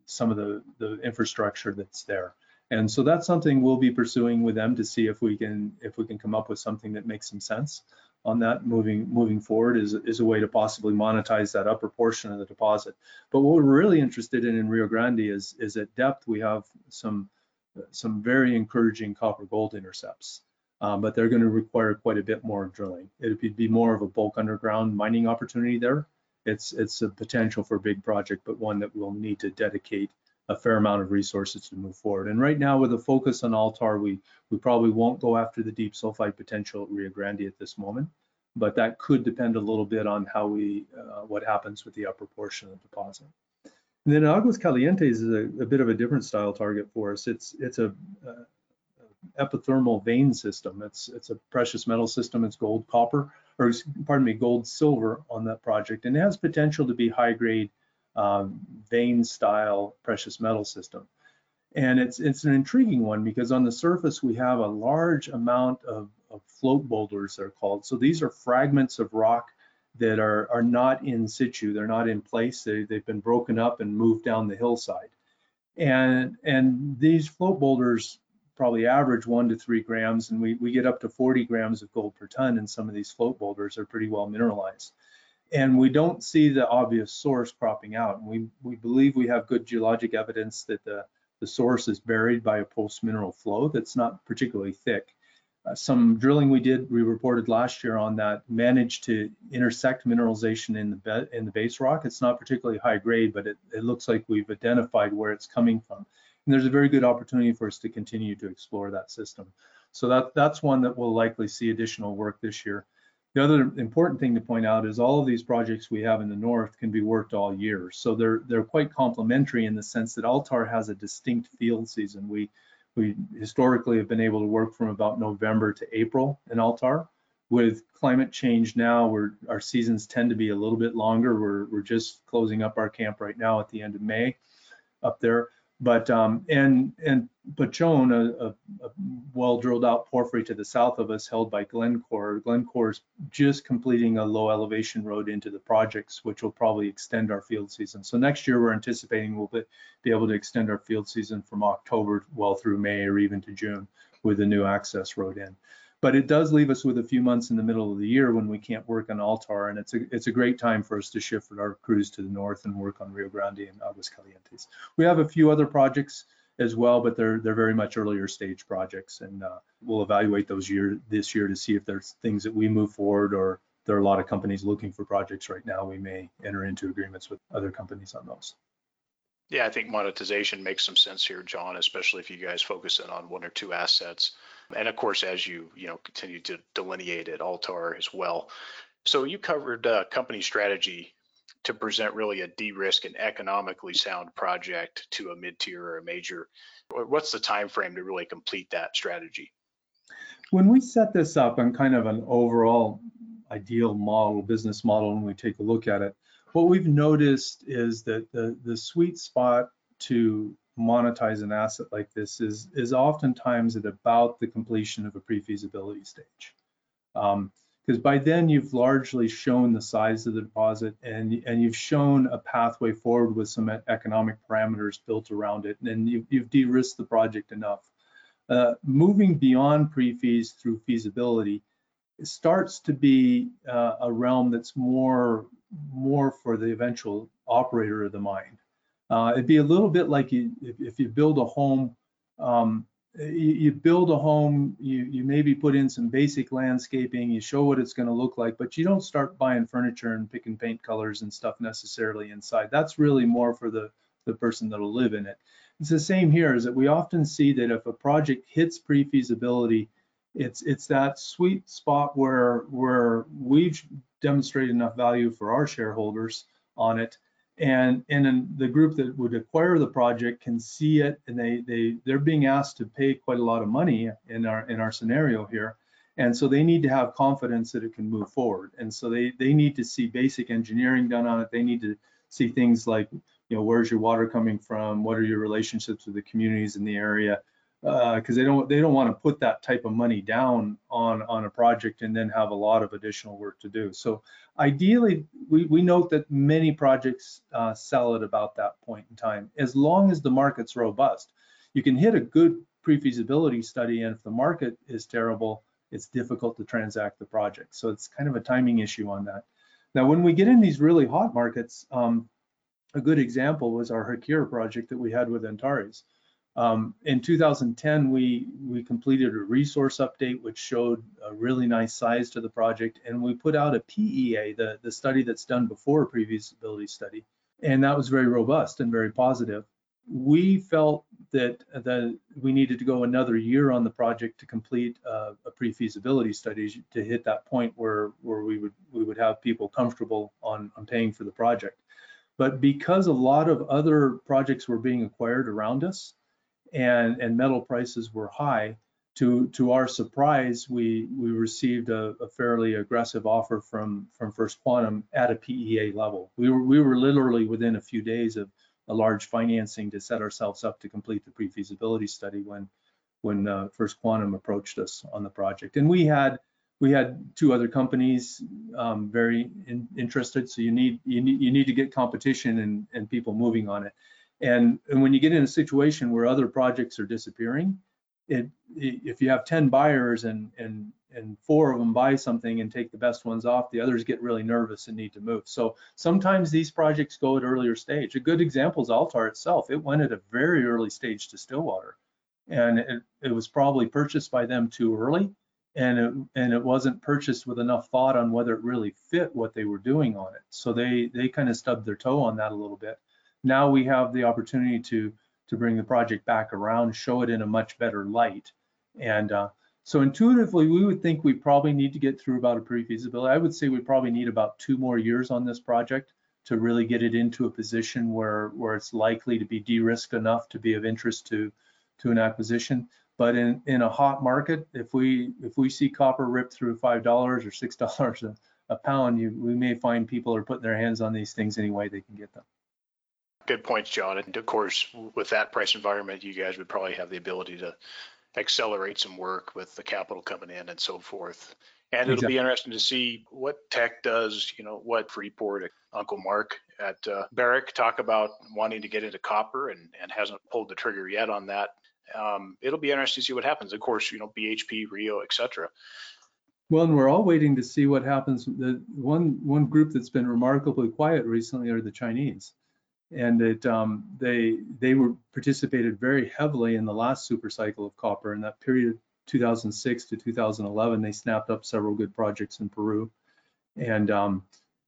some of the, the infrastructure that's there. And so that's something we'll be pursuing with them to see if we can if we can come up with something that makes some sense on that moving moving forward is, is a way to possibly monetize that upper portion of the deposit. But what we're really interested in in Rio Grande is is at depth we have some some very encouraging copper gold intercepts um, but they're going to require quite a bit more drilling. It would be more of a bulk underground mining opportunity there. It's it's a potential for a big project, but one that we'll need to dedicate a fair amount of resources to move forward. And right now, with a focus on Altar, we we probably won't go after the deep sulfide potential at Rio Grande at this moment, but that could depend a little bit on how we uh, what happens with the upper portion of the deposit. And then Aguas Calientes is a, a, bit of a different style target for us. It's it's a, a epithermal vein system. It's it's a precious metal system. It's gold, copper, or pardon me, gold, silver on that project, and it has potential to be high grade um, vein style precious metal system. And it's it's an intriguing one because on the surface we have a large amount of, of float boulders, they're called. So these are fragments of rock that are are not in situ. They're not in place. They they've been broken up and moved down the hillside. And and these float boulders probably average one to three grams, and we, we get up to 40 grams of gold per ton in some of these float boulders are pretty well mineralized. And we don't see the obvious source cropping out. And we, we believe we have good geologic evidence that the, the source is buried by a post-mineral flow that's not particularly thick. Uh, some drilling we did, we reported last year on that, managed to intersect mineralization in the in the base rock. It's not particularly high grade, but it, it looks like we've identified where it's coming from. And there's a very good opportunity for us to continue to explore that system. So that that's one that we'll likely see additional work this year. The other important thing to point out is all of these projects we have in the north can be worked all year. So they're they're quite complementary in the sense that Altar has a distinct field season. We we historically have been able to work from about November to April in Altar. With climate change now, where our seasons tend to be a little bit longer. We're we're just closing up our camp right now at the end of May up there. But um, and and Pachón, a, a, a well drilled out porphyry to the south of us, held by Glencore. Glencore is just completing a low elevation road into the projects, which will probably extend our field season. So next year we're anticipating we'll be, be able to extend our field season from October well through May or even to June with a new access road in but it does leave us with a few months in the middle of the year when we can't work on Altar, and it's a it's a great time for us to shift our crews to the north and work on Rio Grande and Aguas Calientes. We have a few other projects as well, but they're they're very much earlier stage projects, and uh, we'll evaluate those year this year to see if there's things that we move forward or there are a lot of companies looking for projects right now. We may enter into agreements with other companies on those. Yeah, I think monetization makes some sense here, John, especially if you guys focus in on one or two assets. And of course, as you you know continue to delineate it, Altar as well. So you covered uh, company strategy to present really a de-risk and economically sound project to a mid-tier or a major. What's the time frame to really complete that strategy? When we set this up on kind of an overall ideal model, business model, and we take a look at it, what we've noticed is that the, the sweet spot to monetize an asset like this is, is oftentimes at about the completion of a pre-feasibility stage. Um, because by then you've largely shown the size of the deposit and, and you've shown a pathway forward with some economic parameters built around it, and you've, you've de-risked the project enough. Uh, moving beyond pre-fees through feasibility starts to be uh, a realm that's more more for the eventual operator of the mine. Uh, it'd be a little bit like you, if, if you build a home, um, you, you, build a home, you, you maybe put in some basic landscaping, you show what it's going to look like, but you don't start buying furniture and picking paint colors and stuff necessarily inside. That's really more for the, the person that'll live in it. It's the same here is that we often see that if a project hits pre-feasibility, it's it's that sweet spot where where we've demonstrated enough value for our shareholders on it and and the group that would acquire the project can see it and they they they're being asked to pay quite a lot of money in our in our scenario here. And so they need to have confidence that it can move forward. And so they they need to see basic engineering done on it. They need to see things like you know where's your water coming from? What are your relationships with the communities in the area because uh, they don't they don't want to put that type of money down on on a project and then have a lot of additional work to do. So ideally, we, we note that many projects uh, sell at about that point in time, as long as the market's robust. You can hit a good pre-feasibility study, and if the market is terrible, it's difficult to transact the project. So it's kind of a timing issue on that. Now, when we get in these really hot markets, um, a good example was our Haquira project that we had with Antares. Um, in 2010, we we completed a resource update which showed a really nice size to the project, and we put out a PEA, the the study that's done before a pre-feasibility study, and that was very robust and very positive. We felt that that we needed to go another year on the project to complete uh, a pre-feasibility study to hit that point where where we would we would have people comfortable on on paying for the project. But because a lot of other projects were being acquired around us, and, and metal prices were high. To, to our surprise, we, we received a, a fairly aggressive offer from, from First Quantum at a PEA level. We were, we were literally within a few days of a large financing to set ourselves up to complete the pre-feasibility study when, when uh, First Quantum approached us on the project. And we had we had two other companies um, very in, interested. So you need you need you need to get competition and, and people moving on it. And, and when you get in a situation where other projects are disappearing, it, if you have 10 buyers and, and, and four of them buy something and take the best ones off, the others get really nervous and need to move. So sometimes these projects go at earlier stage. A good example is Altar itself. It went at a very early stage to Stillwater and it, it was probably purchased by them too early and it, and it wasn't purchased with enough thought on whether it really fit what they were doing on it. So they, they kind of stubbed their toe on that a little bit now we have the opportunity to to bring the project back around, show it in a much better light. And uh, So intuitively, we would think we probably need to get through about a pre-feasibility. I would say we probably need about two more years on this project to really get it into a position where, where it's likely to be de-risked enough to be of interest to, to an acquisition. But in, in a hot market, if we if we see copper rip through five dollars or six <laughs> dollars a, pound, you, we may find people are putting their hands on these things any way they can get them. Good points, John. And of course, with that price environment, you guys would probably have the ability to accelerate some work with the capital coming in and so forth. And it'll be interesting to see what Teck does, you know, what Freeport, Uncle Mark at uh, Barrick talk about wanting to get into copper and, and hasn't pulled the trigger yet on that. Um, it'll be interesting to see what happens. Of course, you know, BHP, Rio, et cetera. Well, and we're all waiting to see what happens. The one one group that's been remarkably quiet recently are the Chinese, and it um, they they were participated very heavily in the last super cycle of copper. In that period, 2006 to 2011, they snapped up several good projects in Peru, and um,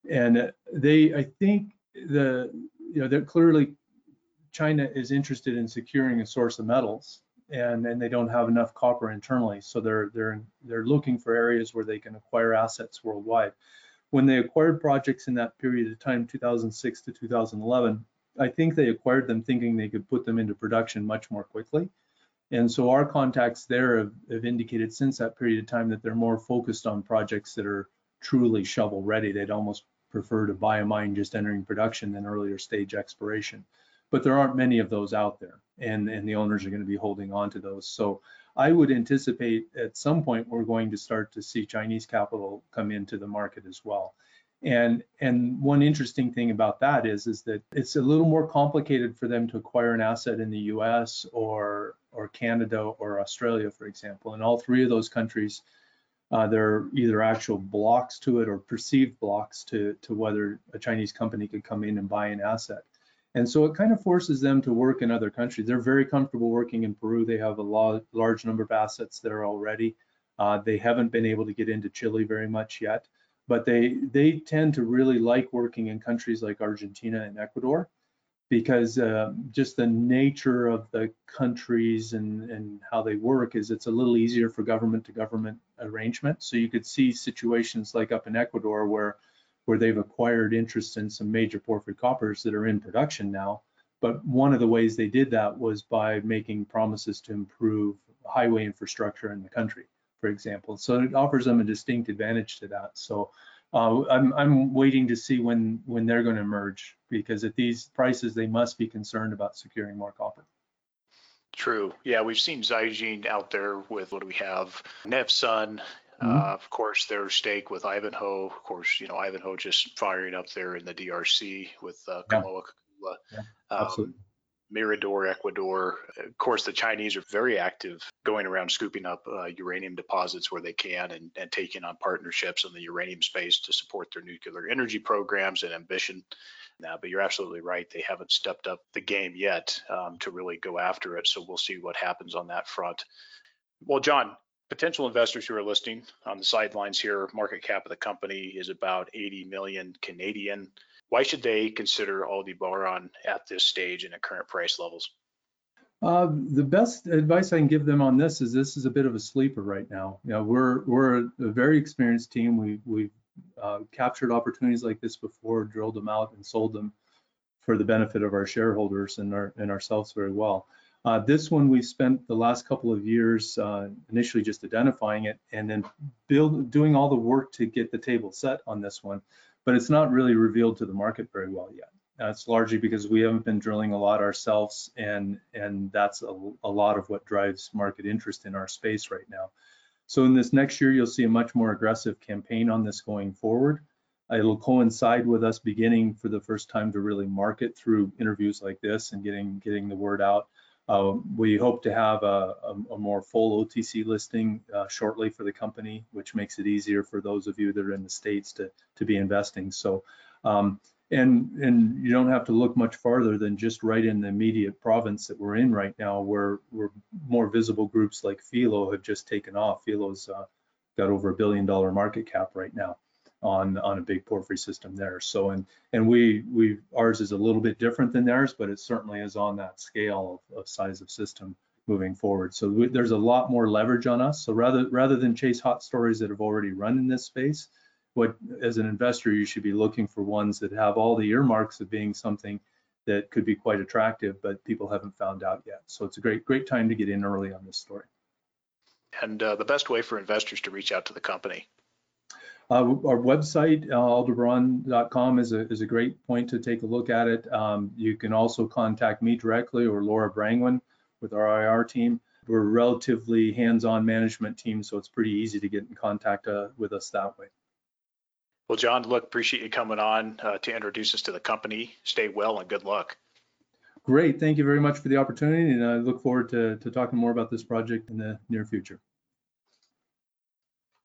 and they I think the you know they're clearly China is interested in securing a source of metals and and they don't have enough copper internally. So they're they're they're looking for areas where they can acquire assets worldwide. When they acquired projects in that period of time 2006 to 2011 i think they acquired them thinking they could put them into production much more quickly. And so our contacts there have, have indicated since that period of time that they're more focused on projects that are truly shovel ready they'd almost prefer to buy a mine just entering production than earlier stage exploration. But there aren't many of those out there and and the owners are going to be holding on to those. So i would anticipate at some point we're going to start to see chinese capital come into the market as well and and one interesting thing about that is is that it's a little more complicated for them to acquire an asset in the us or or canada or australia for example in all three of those countries uh, there are either actual blocks to it or perceived blocks to to whether a chinese company could come in and buy an asset and so it kind of forces them to work in other countries. They're very comfortable working in Peru. They have a lo- large number of assets there already. Uh, they haven't been able to get into Chile very much yet, but they they tend to really like working in countries like Argentina and Ecuador because uh, just the nature of the countries and, and how they work is it's a little easier for government to government arrangement. So you could see situations like up in Ecuador where where they've acquired interest in some major porphyry coppers that are in production now. But one of the ways they did that was by making promises to improve highway infrastructure in the country, for example. So it offers them a distinct advantage to that. So uh, I'm, I'm waiting to see when, when they're going to emerge because at these prices, they must be concerned about securing more copper. True. Yeah, we've seen Zijin out there with what do we have? Nevsun, Mhm. uh, of course, their stake with Ivanhoe. Of course, you know Ivanhoe just firing up there in the DRC with uh, Yeah. Kamoa-Kakula. Yeah, Um, absolutely. Mirador, Ecuador. Of course, the Chinese are very active going around scooping up uh, uranium deposits where they can and, and taking on partnerships in the uranium space to support their nuclear energy programs and ambition. Now, but you're absolutely right. They haven't stepped up the game yet um, to really go after it. So we'll see what happens on that front. Well, John, potential investors who are listening on the sidelines here, market cap of the company is about 80 million Canadian. Why should they consider Aldebaran at this stage and at current price levels? Uh, the best advice I can give them on this is this is a bit of a sleeper right now. You know, we're we're a, very experienced team. We we've uh, captured opportunities like this before, drilled them out, and sold them for the benefit of our shareholders and our and ourselves very well. Uh, this one we spent the last couple of years uh, initially just identifying it and then build doing all the work to get the table set on this one, but it's not really revealed to the market very well yet. That's largely because we haven't been drilling a lot ourselves, and and that's a, a lot of what drives market interest in our space right now. So in this next year, you'll see a much more aggressive campaign on this going forward. It'll coincide with us beginning for the first time to really market through interviews like this and getting getting the word out. Uh, we hope to have a, a, a more full OTC listing uh, shortly for the company, which makes it easier for those of you that are in the states to to be investing. So. Um, and and you don't have to look much farther than just right in the immediate province that we're in right now where where more visible groups like Filo have just taken off. Filo's uh, got over a billion dollar market cap right now on on a big porphyry system there. So and and we we ours is a little bit different than theirs, but it certainly is on that scale of, of size of system moving forward. So we- there's a lot more leverage on us. So rather rather than chase hot stories that have already run in this space, what as an investor you should be looking for ones that have all the earmarks of being something that could be quite attractive, but people haven't found out yet. So it's a great great time to get in early on this story. And uh, the best way for investors to reach out to the company. Uh, our website, uh, aldebaran.com, is a, is a great point to take a look at it. Um, you can also contact me directly or Laura Brangwen with our IR team. We're a relatively hands-on management team, so it's pretty easy to get in contact uh, with us that way. Well, John, look, appreciate you coming on uh, to introduce us to the company. Stay well and good luck. Great, thank you very much for the opportunity, and I look forward to, to talking more about this project in the near future.